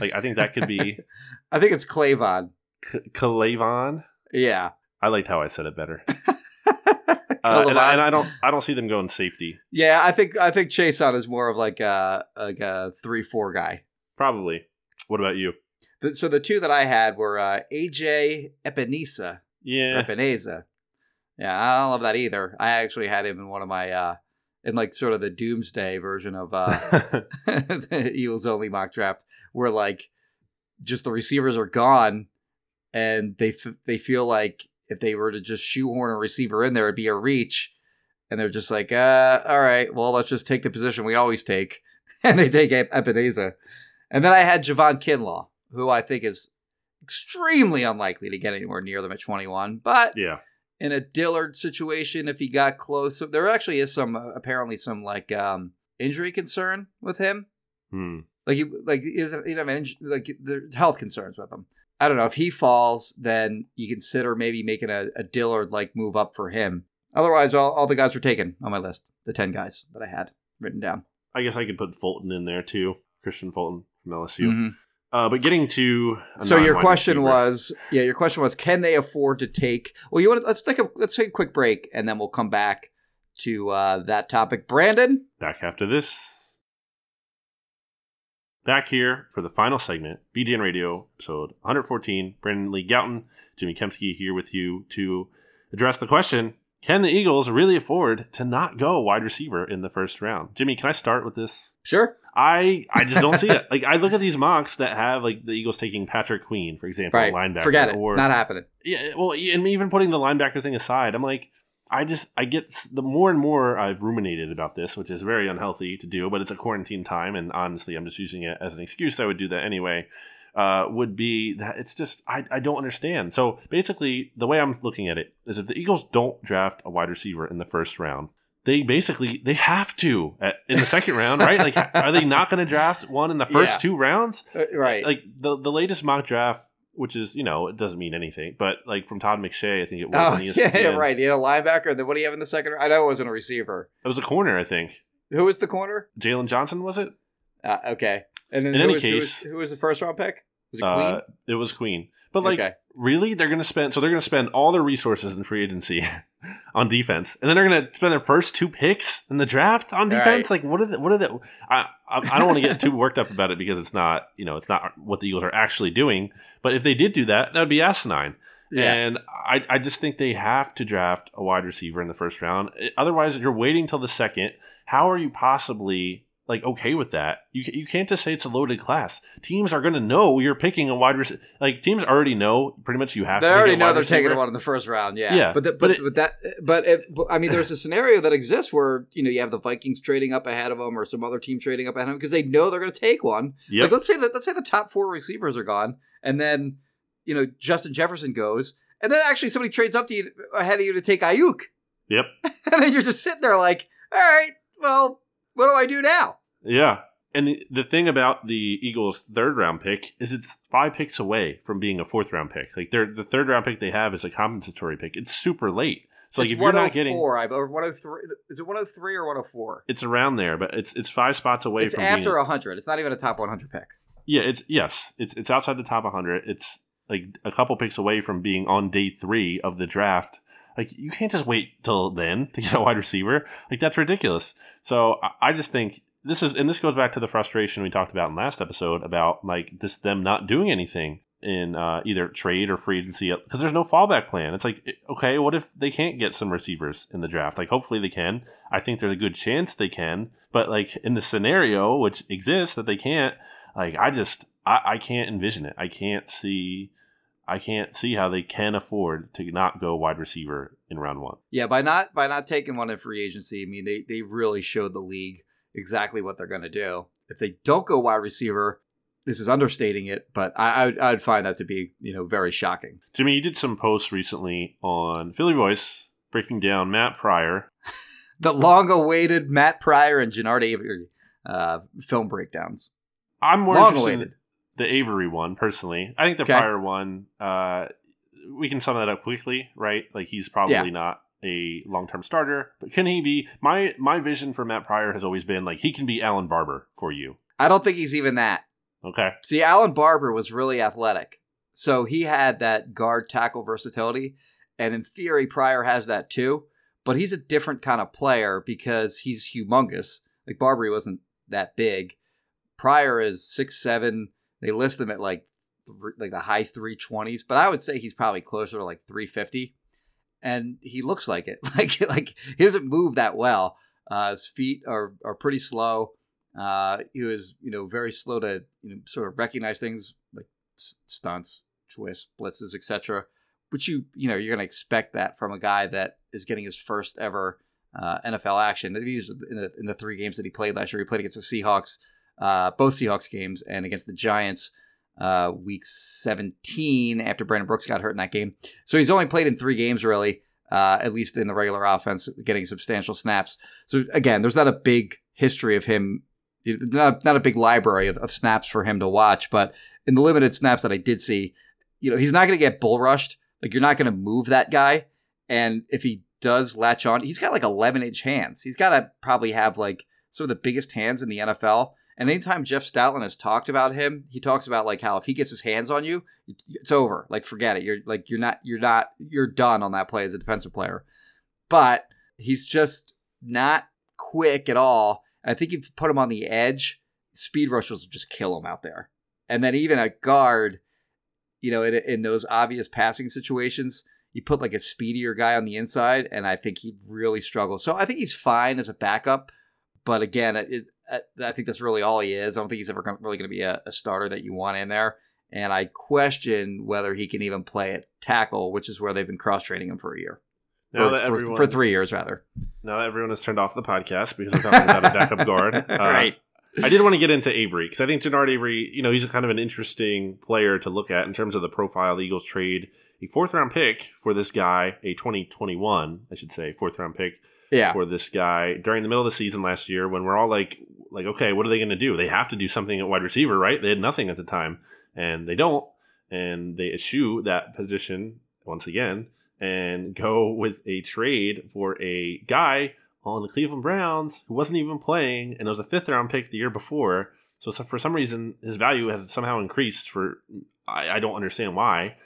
Like I think that could be I think it's Clavon. K- Kilavan. Yeah. I liked how I said it better. Uh, and, I, and I don't I don't see them going safety. yeah, I think I think Chaisson is more of like a like a three four guy. Probably. What about you? So the two that I had were uh, AJ Epenesa. Yeah. Epenesa. Yeah, I don't love that either. I actually had him in one of my uh in like sort of the doomsday version of uh the Eagles only mock draft where like just the receivers are gone and they f- they feel like if they were to just shoehorn a receiver in there it'd be a reach and they're just like uh all right well let's just take the position we always take and they take Ep- Epenesa and then I had Javon Kinlaw who I think is extremely unlikely to get anywhere near them at 21 but yeah. in a Dillard situation if he got close. There actually is some uh, apparently some like um injury concern with him. Hmm. Like he like doesn't you know like health concerns with him. I don't know if he falls, then you consider maybe making a, a Dillard like move up for him. Otherwise, all, all the guys were taken on my list. The ten guys that I had written down. I guess I could put Fulton in there too. Kristian Fulton from LSU. Mhm. Uh, but getting to So your question receiver. was, yeah, your question was, can they afford to take? Well, you want to, let's take a let's take a quick break, and then we'll come back to uh, that topic. Brandon, back after this. Back here for the final segment, BGN Radio, episode 114. Brandon Lee Gowton, Jimmy Kempski here with you to address the question Can the Eagles really afford to not go wide receiver in the first round? Jimmy, can I start with this? sure. I I just don't see it. Like I look at these mocks that have like the Eagles taking Patrick Queen, for example, Right. linebacker. Forget it. Or Not happening. yeah, well, and even putting the linebacker thing aside, I'm like, I just I get the more and more I've ruminated about this, which is very unhealthy to do, but it's a quarantine time, and honestly, I'm just using it as an excuse. That I would do that anyway. Uh, would be that it's just I, I don't understand. So basically, the way I'm looking at it is if the Eagles don't draft a wide receiver in the first round, they basically they have to at, in the second round, right? Like, are they not going to draft one in the first Yeah. two rounds? Uh, right. like the the latest mock draft, which is you know it doesn't mean anything, but like from Todd McShay, I think it was. oh, on yeah, yeah, right. He had a linebacker. And then what do you have in the second? I know it wasn't a receiver. It was a corner, I think. Who was the corner? Jaylon Johnson was it? Uh, okay. And then In who any was, who was- case- who was, the first round pick? Was it Queen? Uh, it was Queen. But like, Okay. really, they're going to spend. So they're going to spend all their resources in free agency on defense, and then they're going to spend their first two picks in the draft on defense. Like, what are the, what are the? I I, I don't want to get too worked up about it because it's not you know it's not what the Eagles are actually doing. But if they did do that, that would be asinine. yeah. And I, I just think they have to draft a wide receiver in the first round. Otherwise, you're waiting till the second. How are you possibly like okay with that? You you can't just say it's a loaded class. Teams are going to know you're picking a wide receiver. Like teams already know pretty much you have. They to already know they're taking one in the first round. Yeah, Yeah, But the, but but, it- but that but if but, I mean, there's a scenario that exists where you know you have the Vikings trading up ahead of them or some other team trading up ahead of them because they know they're going to take one. Yeah. Like let's say that let's say the top four receivers are gone, and then you know Justin Jefferson goes, and then actually somebody trades up to you ahead of you to take Ayuk, Yep. and then you're just sitting there like, all right, well, what do I do now? Yeah. And the, the thing about the Eagles' third round pick is it's five picks away from being a fourth round pick. Like they're the third round pick they have is a compensatory pick. It's super late. So like it's if you're not getting, 104, I or 103. Is it 103 or 104? it's around there, but it's it's five spots away It's from after being, 100. It's not even a top 100 pick. Yeah, it's yes, it's it's outside the top 100. It's like a couple picks away from being on day three of the draft. Like you can't just wait till then to get a wide receiver. Like that's ridiculous. So I, just think this is, and this goes back to the frustration we talked about in last episode about like this them not doing anything in uh, either trade or free agency because there's no fallback plan. It's like okay, what if they can't get some receivers in the draft? Like hopefully they can. I think there's a good chance they can, but like in the scenario which exists that they can't, like I just I, I can't envision it. I can't see I can't see how they can afford to not go wide receiver in round one. Yeah, by not by not taking one in free agency, I mean they they really showed the league exactly what they're going to do. If they don't go wide receiver, this is understating it, but I I'd, I'd find that to be you know very shocking. Jimmy, you did some posts recently on Philly Voice breaking down Matt Pryor. The long-awaited Matt Pryor and Genard Avery uh, film breakdowns. I'm more Long interested. The Avery one personally. I think the Okay. Pryor one, uh, we can sum that up quickly, right? Like he's probably Yeah. not a long term starter, but can he be? My my vision for Matt Pryor has always been like he can be Allen Barbre for you. I don't think he's even that. Okay, See, Allen Barbre was really athletic. So he had that guard tackle versatility. And in theory, Pryor has that too. But he's a different kind of player because he's humongous. Like Barbre, wasn't that big. Pryor is six seven. They list him at like like the high 320s, but I would say he's probably closer to like 350. And he looks like it. Like like he doesn't move that well. Uh, his feet are are pretty slow. Uh, he was, you know, very slow to you know sort of recognize things like stunts, twists, blitzes, etc. But you, you know, you're going to expect that from a guy that is getting his first ever uh, NFL action. These in the, in the three games that he played last year. He played against the Seahawks, uh, both Seahawks games, and against the Giants, uh, week 17 after Brandon Brooks got hurt in that game. So he's only played in three games really, uh, at least in the regular offense, getting substantial snaps. So again, there's not a big history of him, not not a big library of, of snaps for him to watch. But in the limited snaps that I did see, you know, he's not going to get bull rushed. Like you're not going to move that guy, and if he does latch on, he's got like 11 inch hands. He's got to probably have like some of the biggest hands in the NFL. And anytime Jeff Stoutland has talked about him, he talks about like how if he gets his hands on you, it's- over. Like forget it. You're like you're not you're not you're done on that play as a defensive player. But he's just not quick at all. And I think if you put him on the edge, speed rushers will just kill him out there. And then even a guard, you know, in, in those obvious passing situations, you put like a speedier guy on the inside, and I think he'd really struggles. So I think he's fine as a backup, but again, it, I think that's really all he is. I don't think he's ever gonna, really going to be a, a starter that you want in there. And I question whether he can even play at tackle, which is where they've been cross training him for a year, now for, everyone for three years rather. now everyone has turned off the podcast because we're talking about a backup guard, uh, right? I did want to get into Avery because I think Genard Avery, you know, he's a kind of an interesting player to look at in terms of the profile. The Eagles trade a fourth round pick for this guy, a 2021, I should say, fourth round pick Yeah, for this guy during the middle of the season last year when we're all like, like, okay, what are they going to do? They have to do something at wide receiver, right? They had nothing at the time, and they don't, and they eschew that position once again and go with a trade for a guy on the Cleveland Browns who wasn't even playing, and was a fifth round pick the year before. So, so for some reason, his value has somehow increased. For I, I don't understand why.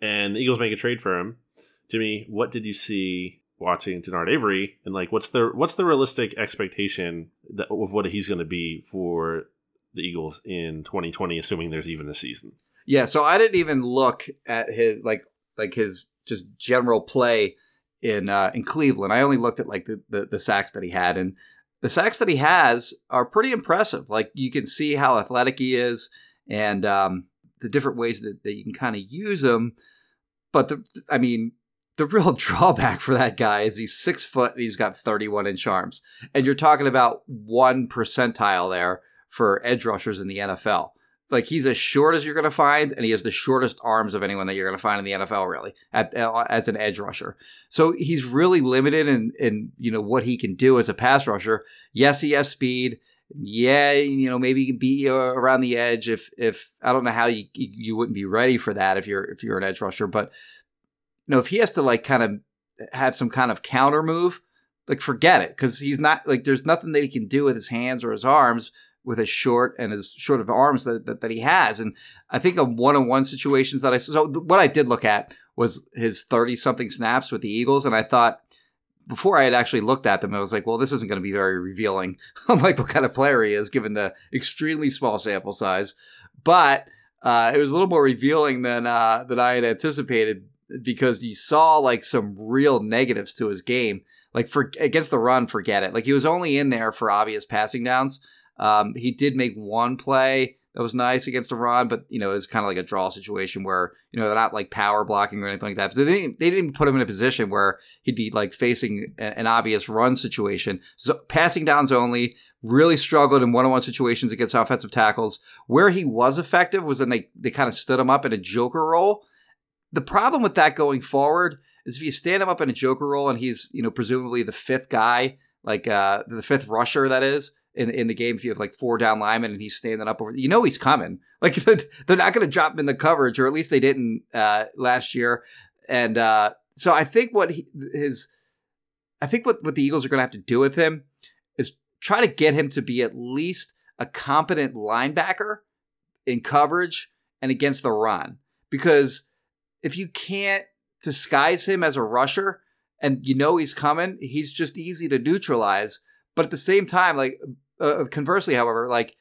And the Eagles make a trade for him. Jimmy, what did you see watching Genard Avery, and like, what's the what's the realistic expectation that, of what he's going to be for the Eagles in 2020, assuming there's even a season? Yeah, so I didn't even look at his like like his just general play in uh, in Cleveland. I only looked at like the, the the sacks that he had, and the sacks that he has are pretty impressive. Like you can see how athletic he is, and um, the different ways that, that you can kind of use him. But the I mean, the real drawback for that guy is he's six foot and he's got 31 inch arms, and you're talking about one percentile there for edge rushers in the NFL like he's as short as you're going to find, and he has the shortest arms of anyone that you're going to find in the NFL, really, at, uh, as an edge rusher. So he's really limited in in you know what he can do as a pass rusher. Yes, he has speed. Yeah, you know maybe he can beat you around the edge. If if I don't know how you you wouldn't be ready for that if you're if you're an edge rusher, but you know if he has to like kind of have some kind of counter move, like forget it because he's not like there's nothing that he can do with his hands or his arms with his short and his short of arms that, that, that he has. And I think of one on one situations that I so what I did look at was his 30 something snaps with the Eagles. And I thought before I had actually looked at them, I was like, well, this isn't going to be very revealing I'm like what kind of player he is given the extremely small sample size. But uh, it was a little more revealing than uh, than I had anticipated because you saw like some real negatives to his game. Like for against the run, forget it. Like he was only in there for obvious passing downs. Um, he did make one play that was nice against Iran, but you know it was kind of like a draw situation where you know they're not like power blocking or anything like that. But they didn't, they didn't put him in a position where he'd be like facing an obvious run situation. So passing downs only. Really struggled in one-on-one situations against offensive tackles. Where he was effective was when they they kind of stood him up in a joker role. The problem with that going forward is if you stand him up in a joker role and he's you know presumably the fifth guy, like uh, the fifth rusher that is in in the game if you have like four down linemen and he's standing up over you know he's coming. Like they're not going to drop him in the coverage or at least they didn't uh, last year. And uh, so I think what he, his I think what what the Eagles are going to have to do with him is try to get him to be at least a competent linebacker in coverage and against the run. Because if you can't disguise him as a rusher and you know he's coming he's just easy to neutralize but at the same time like uh, conversely, however, like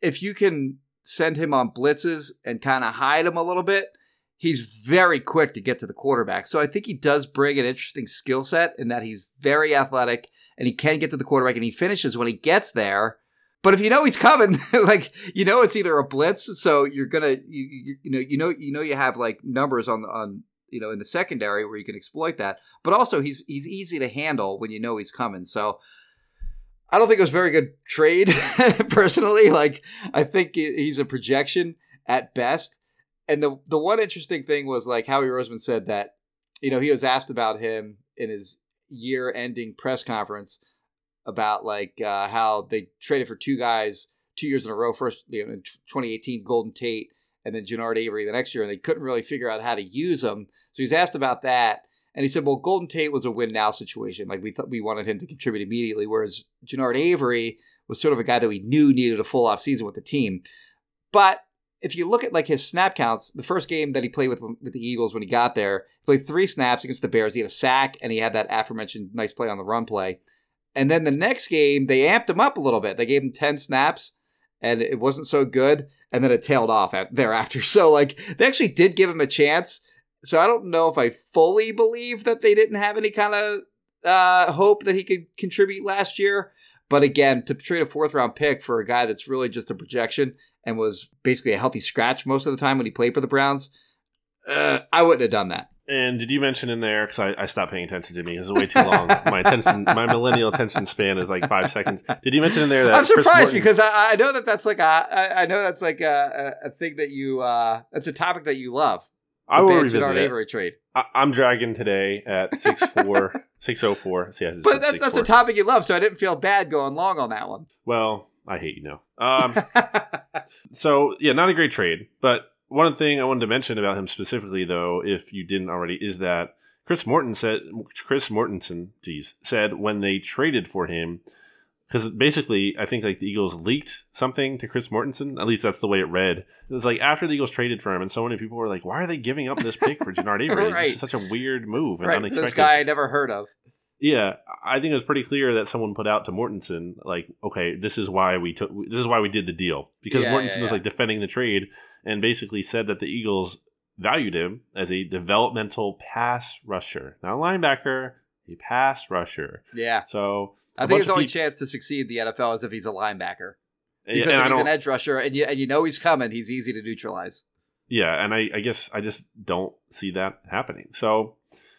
if you can send him on blitzes and kind of hide him a little bit, he's very quick to get to the quarterback. So I think he does bring an interesting skill set in that he's very athletic and he can get to the quarterback and he finishes when he gets there. But if you know he's coming, like you know it's either a blitz, so you're gonna you, you, you know you know you know you have like numbers on on you know in the secondary where you can exploit that. But also he's he's easy to handle when you know he's coming. So I don't think it was very good trade, personally. Like, I think he's a projection at best. And the the one interesting thing was like Howie Roseman said that, you know, he was asked about him in his year-ending press conference about like uh, how they traded for two guys two years in a row. First, you know, in 2018, Golden Tate, and then Genard Avery the next year, and they couldn't really figure out how to use them. So he's asked about that. And he said, well, Golden Tate was a win now situation. Like we thought we wanted him to contribute immediately, whereas Genard Avery was sort of a guy that we knew needed a full off season with the team. But if you look at like his snap counts, the first game that he played with with the Eagles when he got there, he played three snaps against the Bears. He had a sack and he had that aforementioned nice play on the run play. And then the next game, they amped him up a little bit. They gave him 10 snaps and it wasn't so good. And then it tailed off thereafter. So, like, they actually did give him a chance so I don't know if I fully believe that they didn't have any kind of uh, hope that he could contribute last year. But again, to trade a fourth round pick for a guy that's really just a projection and was basically a healthy scratch most of the time when he played for the Browns, uh, I wouldn't have done that. And did you mention in there because I, I, stopped paying attention to me because it's way too long. my attention, my millennial attention span is like five seconds. Did you mention in there that I'm surprised because I, I, know that that's like a I, I know that's like a, a, thing that you uh, that's a topic that you love. I will revisit it. Trade. I, am dragging today at six four six oh four. So yeah, but that's that's a topic you love, so I didn't feel bad going long on that one. Well, I hate you now. Um, so yeah, not a great trade. But one thing I wanted to mention about him specifically, though, if you didn't already, is that Chris Morton said Chris Mortensen, geez, said when they traded for him because basically I think like the Eagles leaked something to Chris Mortensen. At least that's the way it read. It was like after the Eagles traded for him, and so many people were like, "Why are they giving up this pick for Genard Avery? right. It's such a weird move and right. unexpected." This guy I never heard of. Yeah, I think it was pretty clear that someone put out to Mortensen like, "Okay, this is why we took. This is why we did the deal." Because yeah, Mortensen yeah, yeah. was like defending the trade and basically said that the Eagles valued him as a developmental pass rusher, not a linebacker, a pass rusher. Yeah. So I think his only people... chance to succeed in the NFL is if he's a linebacker. Because and if he's an edge rusher and you, and you know he's coming, he's easy to neutralize. Yeah, and I, I guess I just don't see that happening. So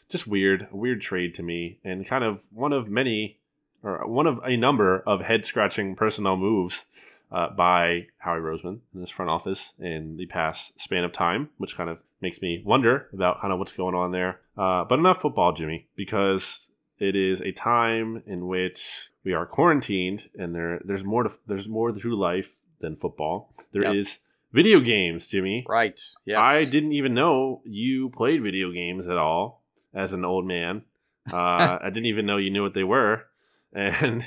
just weird, weird trade to me, and kind of one of many, or one of a number of head scratching personnel moves uh, by Howie Roseman in this front office in the past span of time, which kind of makes me wonder about kind of what's going on there. Uh, but enough football, Jimmy, because it is a time in which we are quarantined, and there there's more to there's more to life than football. There yes. is video games, Jimmy. Right. Yes. I didn't even know you played video games at all as an old man. Uh, I didn't even know you knew what they were, and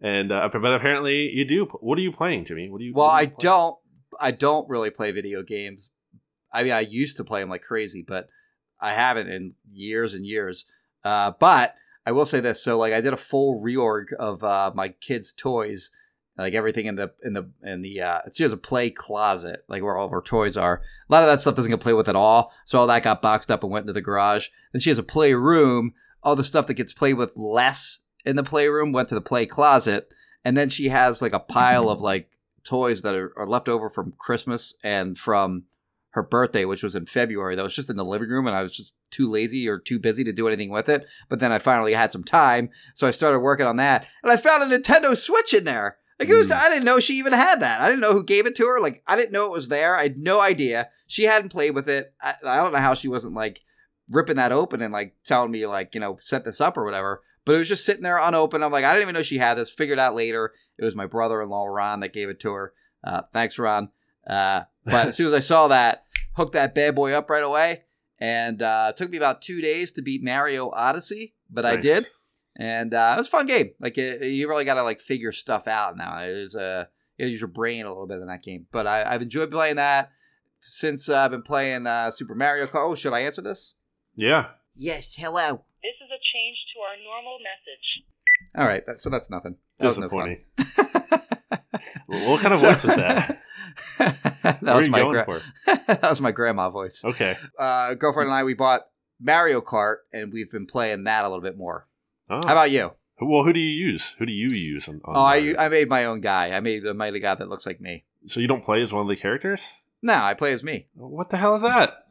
and uh, but apparently you do. What are you playing, Jimmy? What do you? Well, do I play? don't. I don't really play video games. I mean, I used to play them like crazy, but I haven't in years and years. Uh, but I will say this: so like, I did a full reorg of uh, my kids' toys, like everything in the in the in the. Uh, she has a play closet, like where all of her toys are. A lot of that stuff doesn't get played with at all, so all that got boxed up and went into the garage. Then she has a play room. All the stuff that gets played with less in the playroom went to the play closet, and then she has like a pile of like toys that are, are left over from Christmas and from her birthday, which was in February. That was just in the living room, and I was just too lazy or too busy to do anything with it. But then I finally had some time, so I started working on that, and I found a Nintendo Switch in there. Like it was, Mm. I didn't know she even had that. I didn't know who gave it to her. Like I didn't know it was there. I had no idea. She hadn't played with it. I, I don't know how she wasn't like ripping that open and like telling me like you know set this up or whatever. But it was just sitting there unopened. I'm like I didn't even know she had this. Figured out later it was my brother-in-law Ron that gave it to her. Uh, thanks, Ron. Uh, but as soon as I saw that, hooked that bad boy up right away, and uh, it took me about two days to beat Mario Odyssey, but I did, and uh, it was a fun game. Like it, you really got to like figure stuff out now. It was uh, you use your brain a little bit in that game, but I, I've enjoyed playing that since uh, I've been playing uh, Super Mario Kart. Oh, should I answer this? Yeah. Yes. Hello. This change to our normal message. All right. That, so that's nothing. That was no Disappointing. What kind of So- voice was that? that Where are was you my going gra- for? that was my grandma voice. Okay. Uh, girlfriend and I we bought Mario Kart and we've been playing that a little bit more. Oh. How about you? well, who do you use? Who do you use? On, on Oh, I I made my own guy. I made I made a guy that looks like me. so you don't play as one of the characters? No, I play as me. What the hell is that?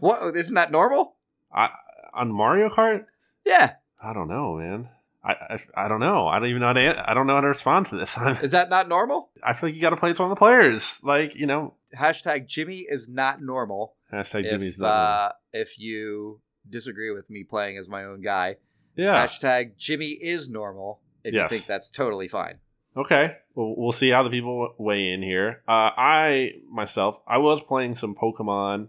what isn't that normal? I, on Mario Kart? Yeah. I don't know, man. I, I, I don't know. I don't even know how to. I don't know how to respond to this. I'm, Is that not normal? I feel like you got to play as one of the players. Like you know, Hashtag Jimmy is not normal. hashtag If Jimmy's not. uh, if you disagree with me playing as my own guy, yeah. hashtag Jimmy is normal. If Yes. you think that's totally fine. Okay. Well, we'll see how the people weigh in here. Uh, I myself, I was playing some Pokemon.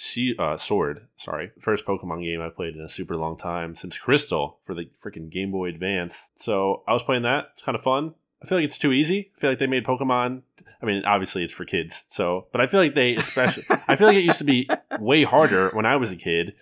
She, uh, Sword. Sorry, first Pokemon game I played in a super long time since Crystal for the freaking Game Boy Advance. So I was playing that. It's kind of fun. I feel like it's too easy. I feel like they made Pokemon. I mean, obviously it's for kids. So, but I feel like they especially. I feel like it used to be way harder when I was a kid,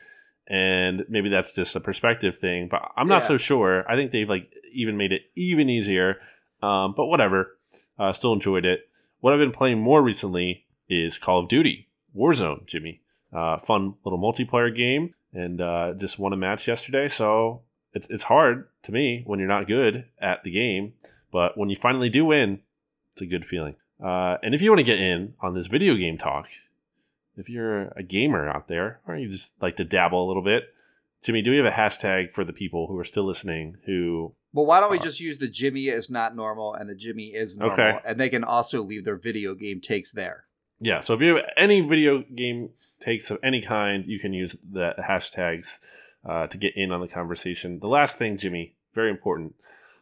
and maybe that's just a perspective thing. But I'm not Yeah. so sure. I think they've like even made it even easier. Um, but whatever. Uh, still enjoyed it. What I've been playing more recently is Call of Duty Warzone, Jimmy. Uh, fun little multiplayer game, and uh, just won a match yesterday. So it's it's hard to me when you're not good at the game, but when you finally do win, it's a good feeling. Uh, and if you want to get in on this video game talk, if you're a gamer out there, or you just like to dabble a little bit, Jimmy, do we have a hashtag for the people who are still listening who Well, why don't we just use the Jimmy is not normal and the Jimmy is normal, Okay. and they can also leave their video game takes there. Yeah, so if you have any video game takes of any kind, you can use the hashtags uh, to get in on the conversation. The last thing, Jimmy, very important.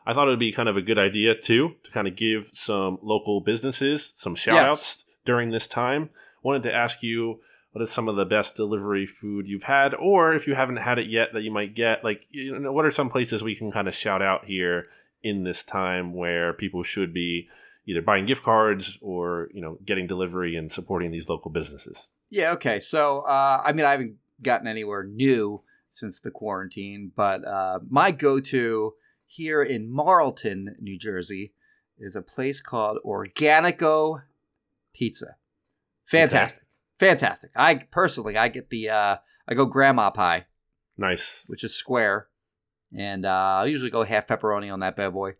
I thought it would be kind of a good idea too to kind of give some local businesses some shout Yes. outs during this time. Wanted to ask you what is some of the best delivery food you've had, or if you haven't had it yet that you might get, like you know, what are some places we can kind of shout out here in this time where people should be either buying gift cards or you know getting delivery and supporting these local businesses. Yeah, okay. So, uh, I mean, I haven't gotten anywhere new since the quarantine, but uh, my go to here in Marlton, New Jersey, is a place called Organico Pizza. Fantastic. Fantastic. I personally, I get the, uh, I go grandma pie, Nice. which is square, and uh, I usually go half pepperoni on that bad boy.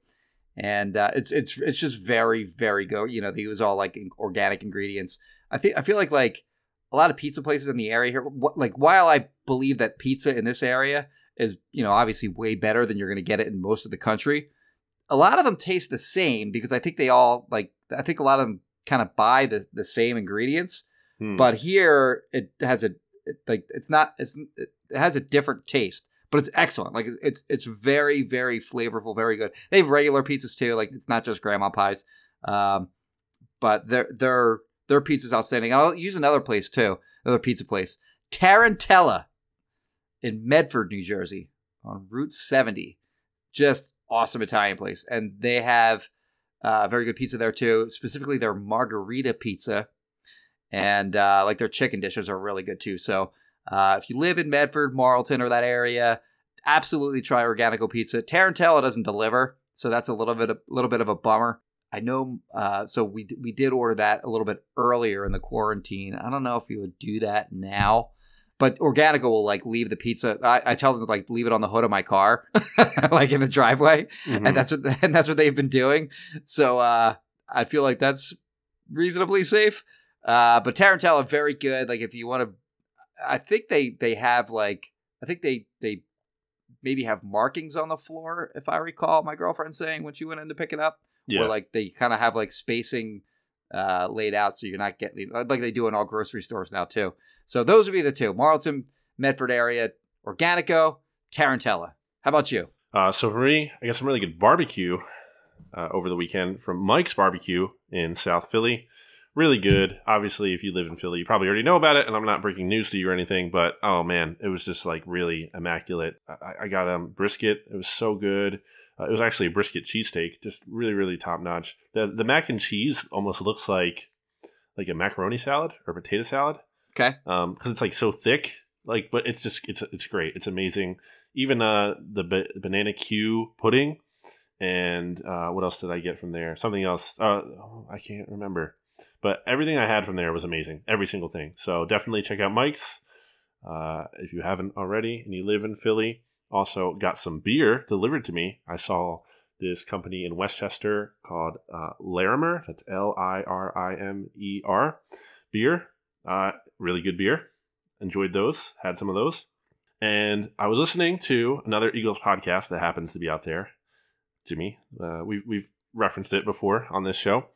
And uh, it's it's it's just very very good. You know, they use all like organic ingredients. I think I feel like like a lot of pizza places in the area here. wh- Like while I believe that pizza in this area is you know obviously way better than you're going to get it in most of the country, a lot of them taste the same because I think they all like I think a lot of them kind of buy the the same ingredients. Hmm. But here it has a it, like it's not it's it has a different taste, but it's excellent. Like it's it's, it's very very flavorful, very good. They have regular pizzas too. Like it's not just grandma pies, um, but their their their pizza's outstanding. I'll use another place too, another pizza place, Tarantella in Medford, New Jersey, on Route 70. Just awesome Italian place, and they have uh, very good pizza there too. Specifically, their margarita pizza, and uh, like their chicken dishes are really good too. So uh, if you live in Medford, Marlton, or that area, absolutely try Organico Pizza. Tarantella doesn't deliver, so that's a little bit a little bit of a bummer. I know, uh, so we we did order that a little bit earlier in the quarantine. I don't know if you would do that now, but Organico will like leave the pizza. I, I tell them to like leave it on the hood of my car, like in the driveway, Mhm. and that's what and that's what they've been doing. So uh, I feel like that's reasonably safe. Uh, but Tarantella very good. Like if you want to, I think they they have like I think they they maybe have markings on the floor if I recall my girlfriend saying when she went in to pick it up yeah. where like they kind of have like spacing uh, laid out so you're not getting like they do in all grocery stores now too. So those would be the two: Marlton, Medford area, Organico, Tarantella. How about you? Uh, so for me, I got some really good barbecue uh, over the weekend from Mike's Barbecue in South Philly. Really good. Obviously, if you live in Philly, you probably already know about it, and I'm not breaking news to you or anything. But oh man, it was just like really immaculate. I, I got um brisket. It was so good. Uh, it was actually a brisket cheesesteak, just really, really top notch. The the mac and cheese almost looks like like a macaroni salad or potato salad Okay. um because it's like so thick like but it's just it's it's great it's amazing even uh the ba- banana q pudding and uh what else did i get from there something else uh oh, i can't remember but everything i had from there was amazing every single thing so definitely check out mike's uh if you haven't already and you live in philly also got some beer delivered to me i saw this company in westchester called uh larimer that's l-i-r-i-m-e-r beer uh, really good beer. Enjoyed those. Had some of those. And I was listening to another Eagles podcast that happens to be out there. Jimmy, uh, we've we've referenced it before on this show.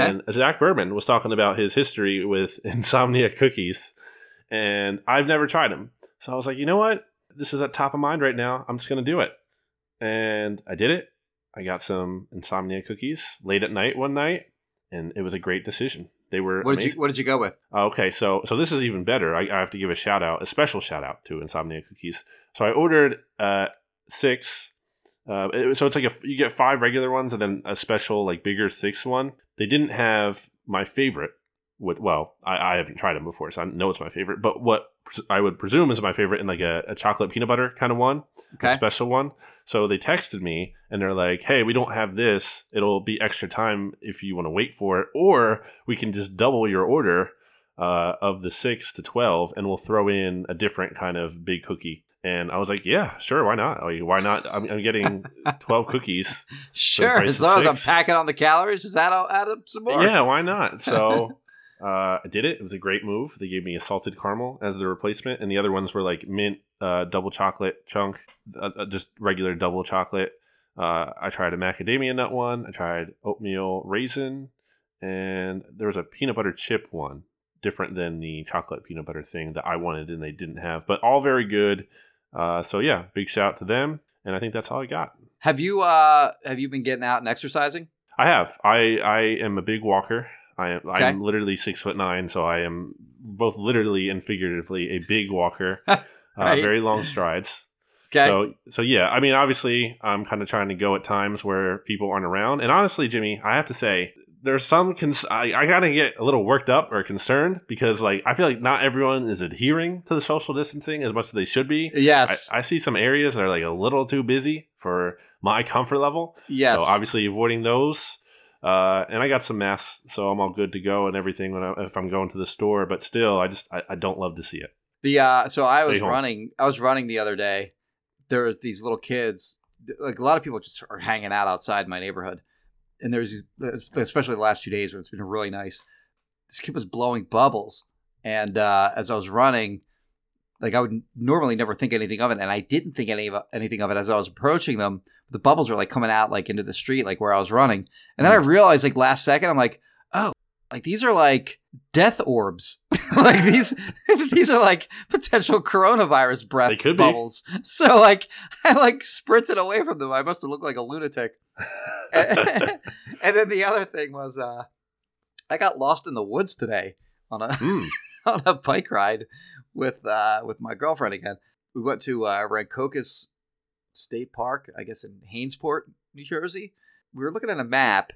And Zach Berman was talking about his history with insomnia cookies, and I've never tried them. So I was like, you know what? This is at top of mind right now. I'm just gonna do it, and I did it. I got some insomnia cookies late at night one night, and it was a great decision. They were What did amazing. you What did you go with? Okay, so so this is even better. I, I have to give a shout out, a special shout out to Insomnia Cookies. So I ordered uh six. Uh, it- so it's like a you get five regular ones and then a special like bigger six one. They didn't have my favorite. What well, I, I haven't tried them before, so I know it's my favorite. But what I would presume is my favorite in like a, a chocolate peanut butter kind of one, a Okay. special one. So they texted me and they're like, "Hey, we don't have this. It'll be extra time if you want to wait for it, or we can just double your order uh, of the six to twelve, and we'll throw in a different kind of big cookie." And I was like, "Yeah, sure, why not? Like, why not? I'm, I'm getting twelve cookies. Sure. As long as I'm packing on the calories, just add add up some more. Yeah, why not?" So. Uh, I did it. It was a great move. They gave me a salted caramel as the replacement, and the other ones were like mint, uh, double chocolate chunk, uh, uh, just regular double chocolate. Uh, I tried a macadamia nut one. I tried oatmeal raisin, and there was a peanut butter chip one, different than the chocolate peanut butter thing that I wanted and they didn't have, but all very good. Uh, so yeah, big shout out to them, and I think that's all I got. Have you uh Have you been getting out and exercising? I have. I I am a big walker. I am. Okay. I'm literally six foot nine, so I am both literally and figuratively a big walker. uh, very long strides. Okay. So so yeah. I mean, obviously, I'm kind of trying to go at times where people aren't around. And honestly, Jimmy, I have to say. There's some cons- I, I gotta get a little worked up or concerned because like I feel like not everyone is adhering to the social distancing as much as they should be. yes. I, I see some areas that are like a little too busy for my comfort level. yes. So obviously avoiding those. Uh, and I got some masks, so I'm all good to go and everything when I, if I'm going to the store. But still, I just I, I don't love to see it. The uh, so I was home. running. I was running the other day. There was these little kids. Like a lot of people just are hanging out outside my neighborhood, and there's especially the last two days when it's been really nice. This kid was blowing bubbles, and uh, as I was running, like I would normally never think anything of it, and I didn't think any of anything of it as I was approaching them. The bubbles were like coming out like into the street, like where I was running, and then I realized like last second, I'm like, like these are like death orbs. like these these are like potential coronavirus breath They could be. bubbles. So like I like sprinted away from them. I must have looked like a lunatic. and, then the other thing was uh I got lost in the woods today on a Hmm. on a bike ride with uh with my girlfriend again. we went to uh, Rancocas State Park, I guess in Hainesport, New Jersey. We were looking at a map,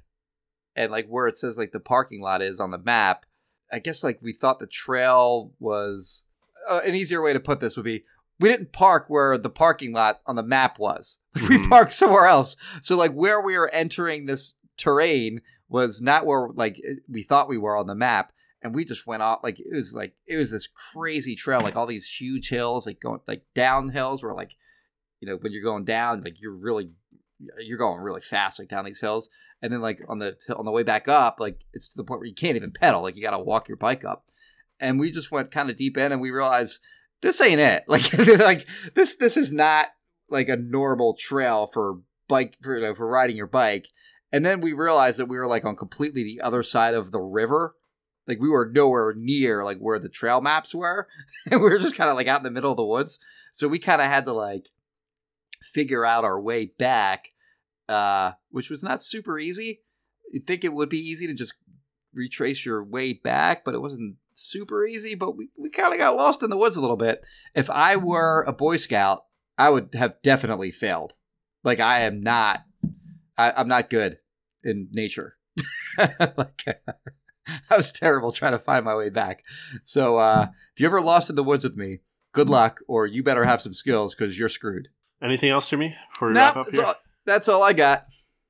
and like where it says like the parking lot is on the map. I guess like we thought the trail was uh, an easier way to put this would be we didn't park where the parking lot on the map was. We Mhm. parked somewhere else. So like where we were entering this terrain was not where like we thought we were on the map. And we just went off like it was like it was this crazy trail, like all these huge hills, like going like down hills where like you know when you're going down, like you're really you're going really fast like down these hills, and then like on the on the way back up, like it's to the point where you can't even pedal, like you got to walk your bike up. And we just went kind of deep in, and we realized this ain't it. Like like this this is not like a normal trail for bike for you know, for riding your bike. And then we realized that we were like on completely the other side of the river. Like we were nowhere near like where the trail maps were. and we were just kind of like out in the middle of the woods. So we kind of had to like figure out our way back, uh, which was not super easy. You'd think it would be easy to just retrace your way back, but it wasn't super easy. But we, we kind of got lost in the woods a little bit. If I were a Boy Scout, I would have definitely failed. Like I am not, I, I'm not good in nature. like I was terrible trying to find my way back. So uh, if you ever lost in the woods with me, good luck, or you better have some skills because you're screwed. Anything else, Jimmy? me we No, wrap up here? all, that's all I got.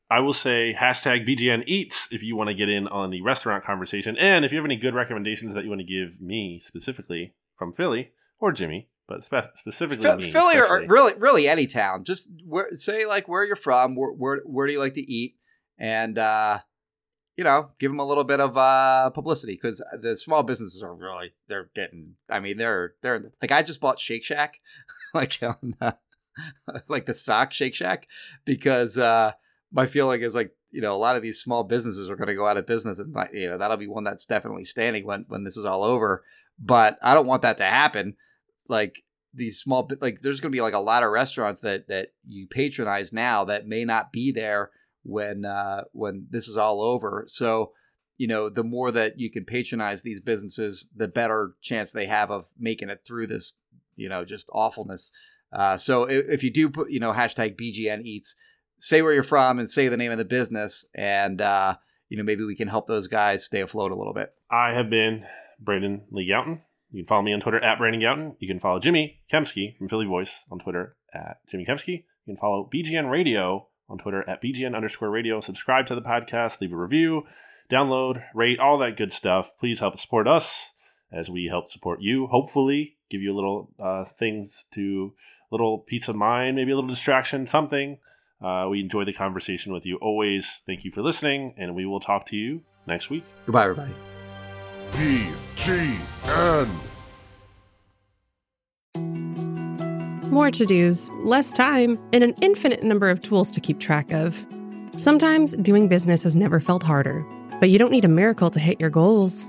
I will say hashtag BGN Eats if you want to get in on the restaurant conversation. And if you have any good recommendations that you want to give me specifically from Philly or Jimmy, but spe- specifically Phil- me. Philly or, or really, really any town. Just where, say like where you're from. Where, where where do you like to eat? And uh, you know, give them a little bit of uh, publicity because the small businesses are really they're getting. I mean, they're they're like I just bought Shake Shack, like on uh, like the stock Shake Shack because uh, my feeling is like you know a lot of these small businesses are going to go out of business and you know that'll be one that's definitely standing when when this is all over. But I don't want that to happen. Like these small like there's going to be like a lot of restaurants that that you patronize now that may not be there when uh when this is all over so you know the more that you can patronize these businesses the better chance they have of making it through this you know just awfulness uh so if, if you do put you know hashtag bgn eats say where you're from and say the name of the business and uh you know maybe we can help those guys stay afloat a little bit I have been Brandon Lee Gowton. You can follow me on Twitter at Brandon Gowton. You can follow Jimmy Kempski from Philly Voice on Twitter at Jimmy Kempski. You can follow BGN Radio on Twitter at BGN underscore radio. Subscribe to the podcast, leave a review, download, rate, all that good stuff. Please help support us as we help support you. Hopefully, give you a little uh, things to, little peace of mind, maybe a little distraction, something. Uh, we enjoy the conversation with you always. Thank you for listening, and we will talk to you next week. goodbye everybody BGN. More to dos, less time, and an infinite number of tools to keep track of. Sometimes doing business has never felt harder, but you don't need a miracle to hit your goals.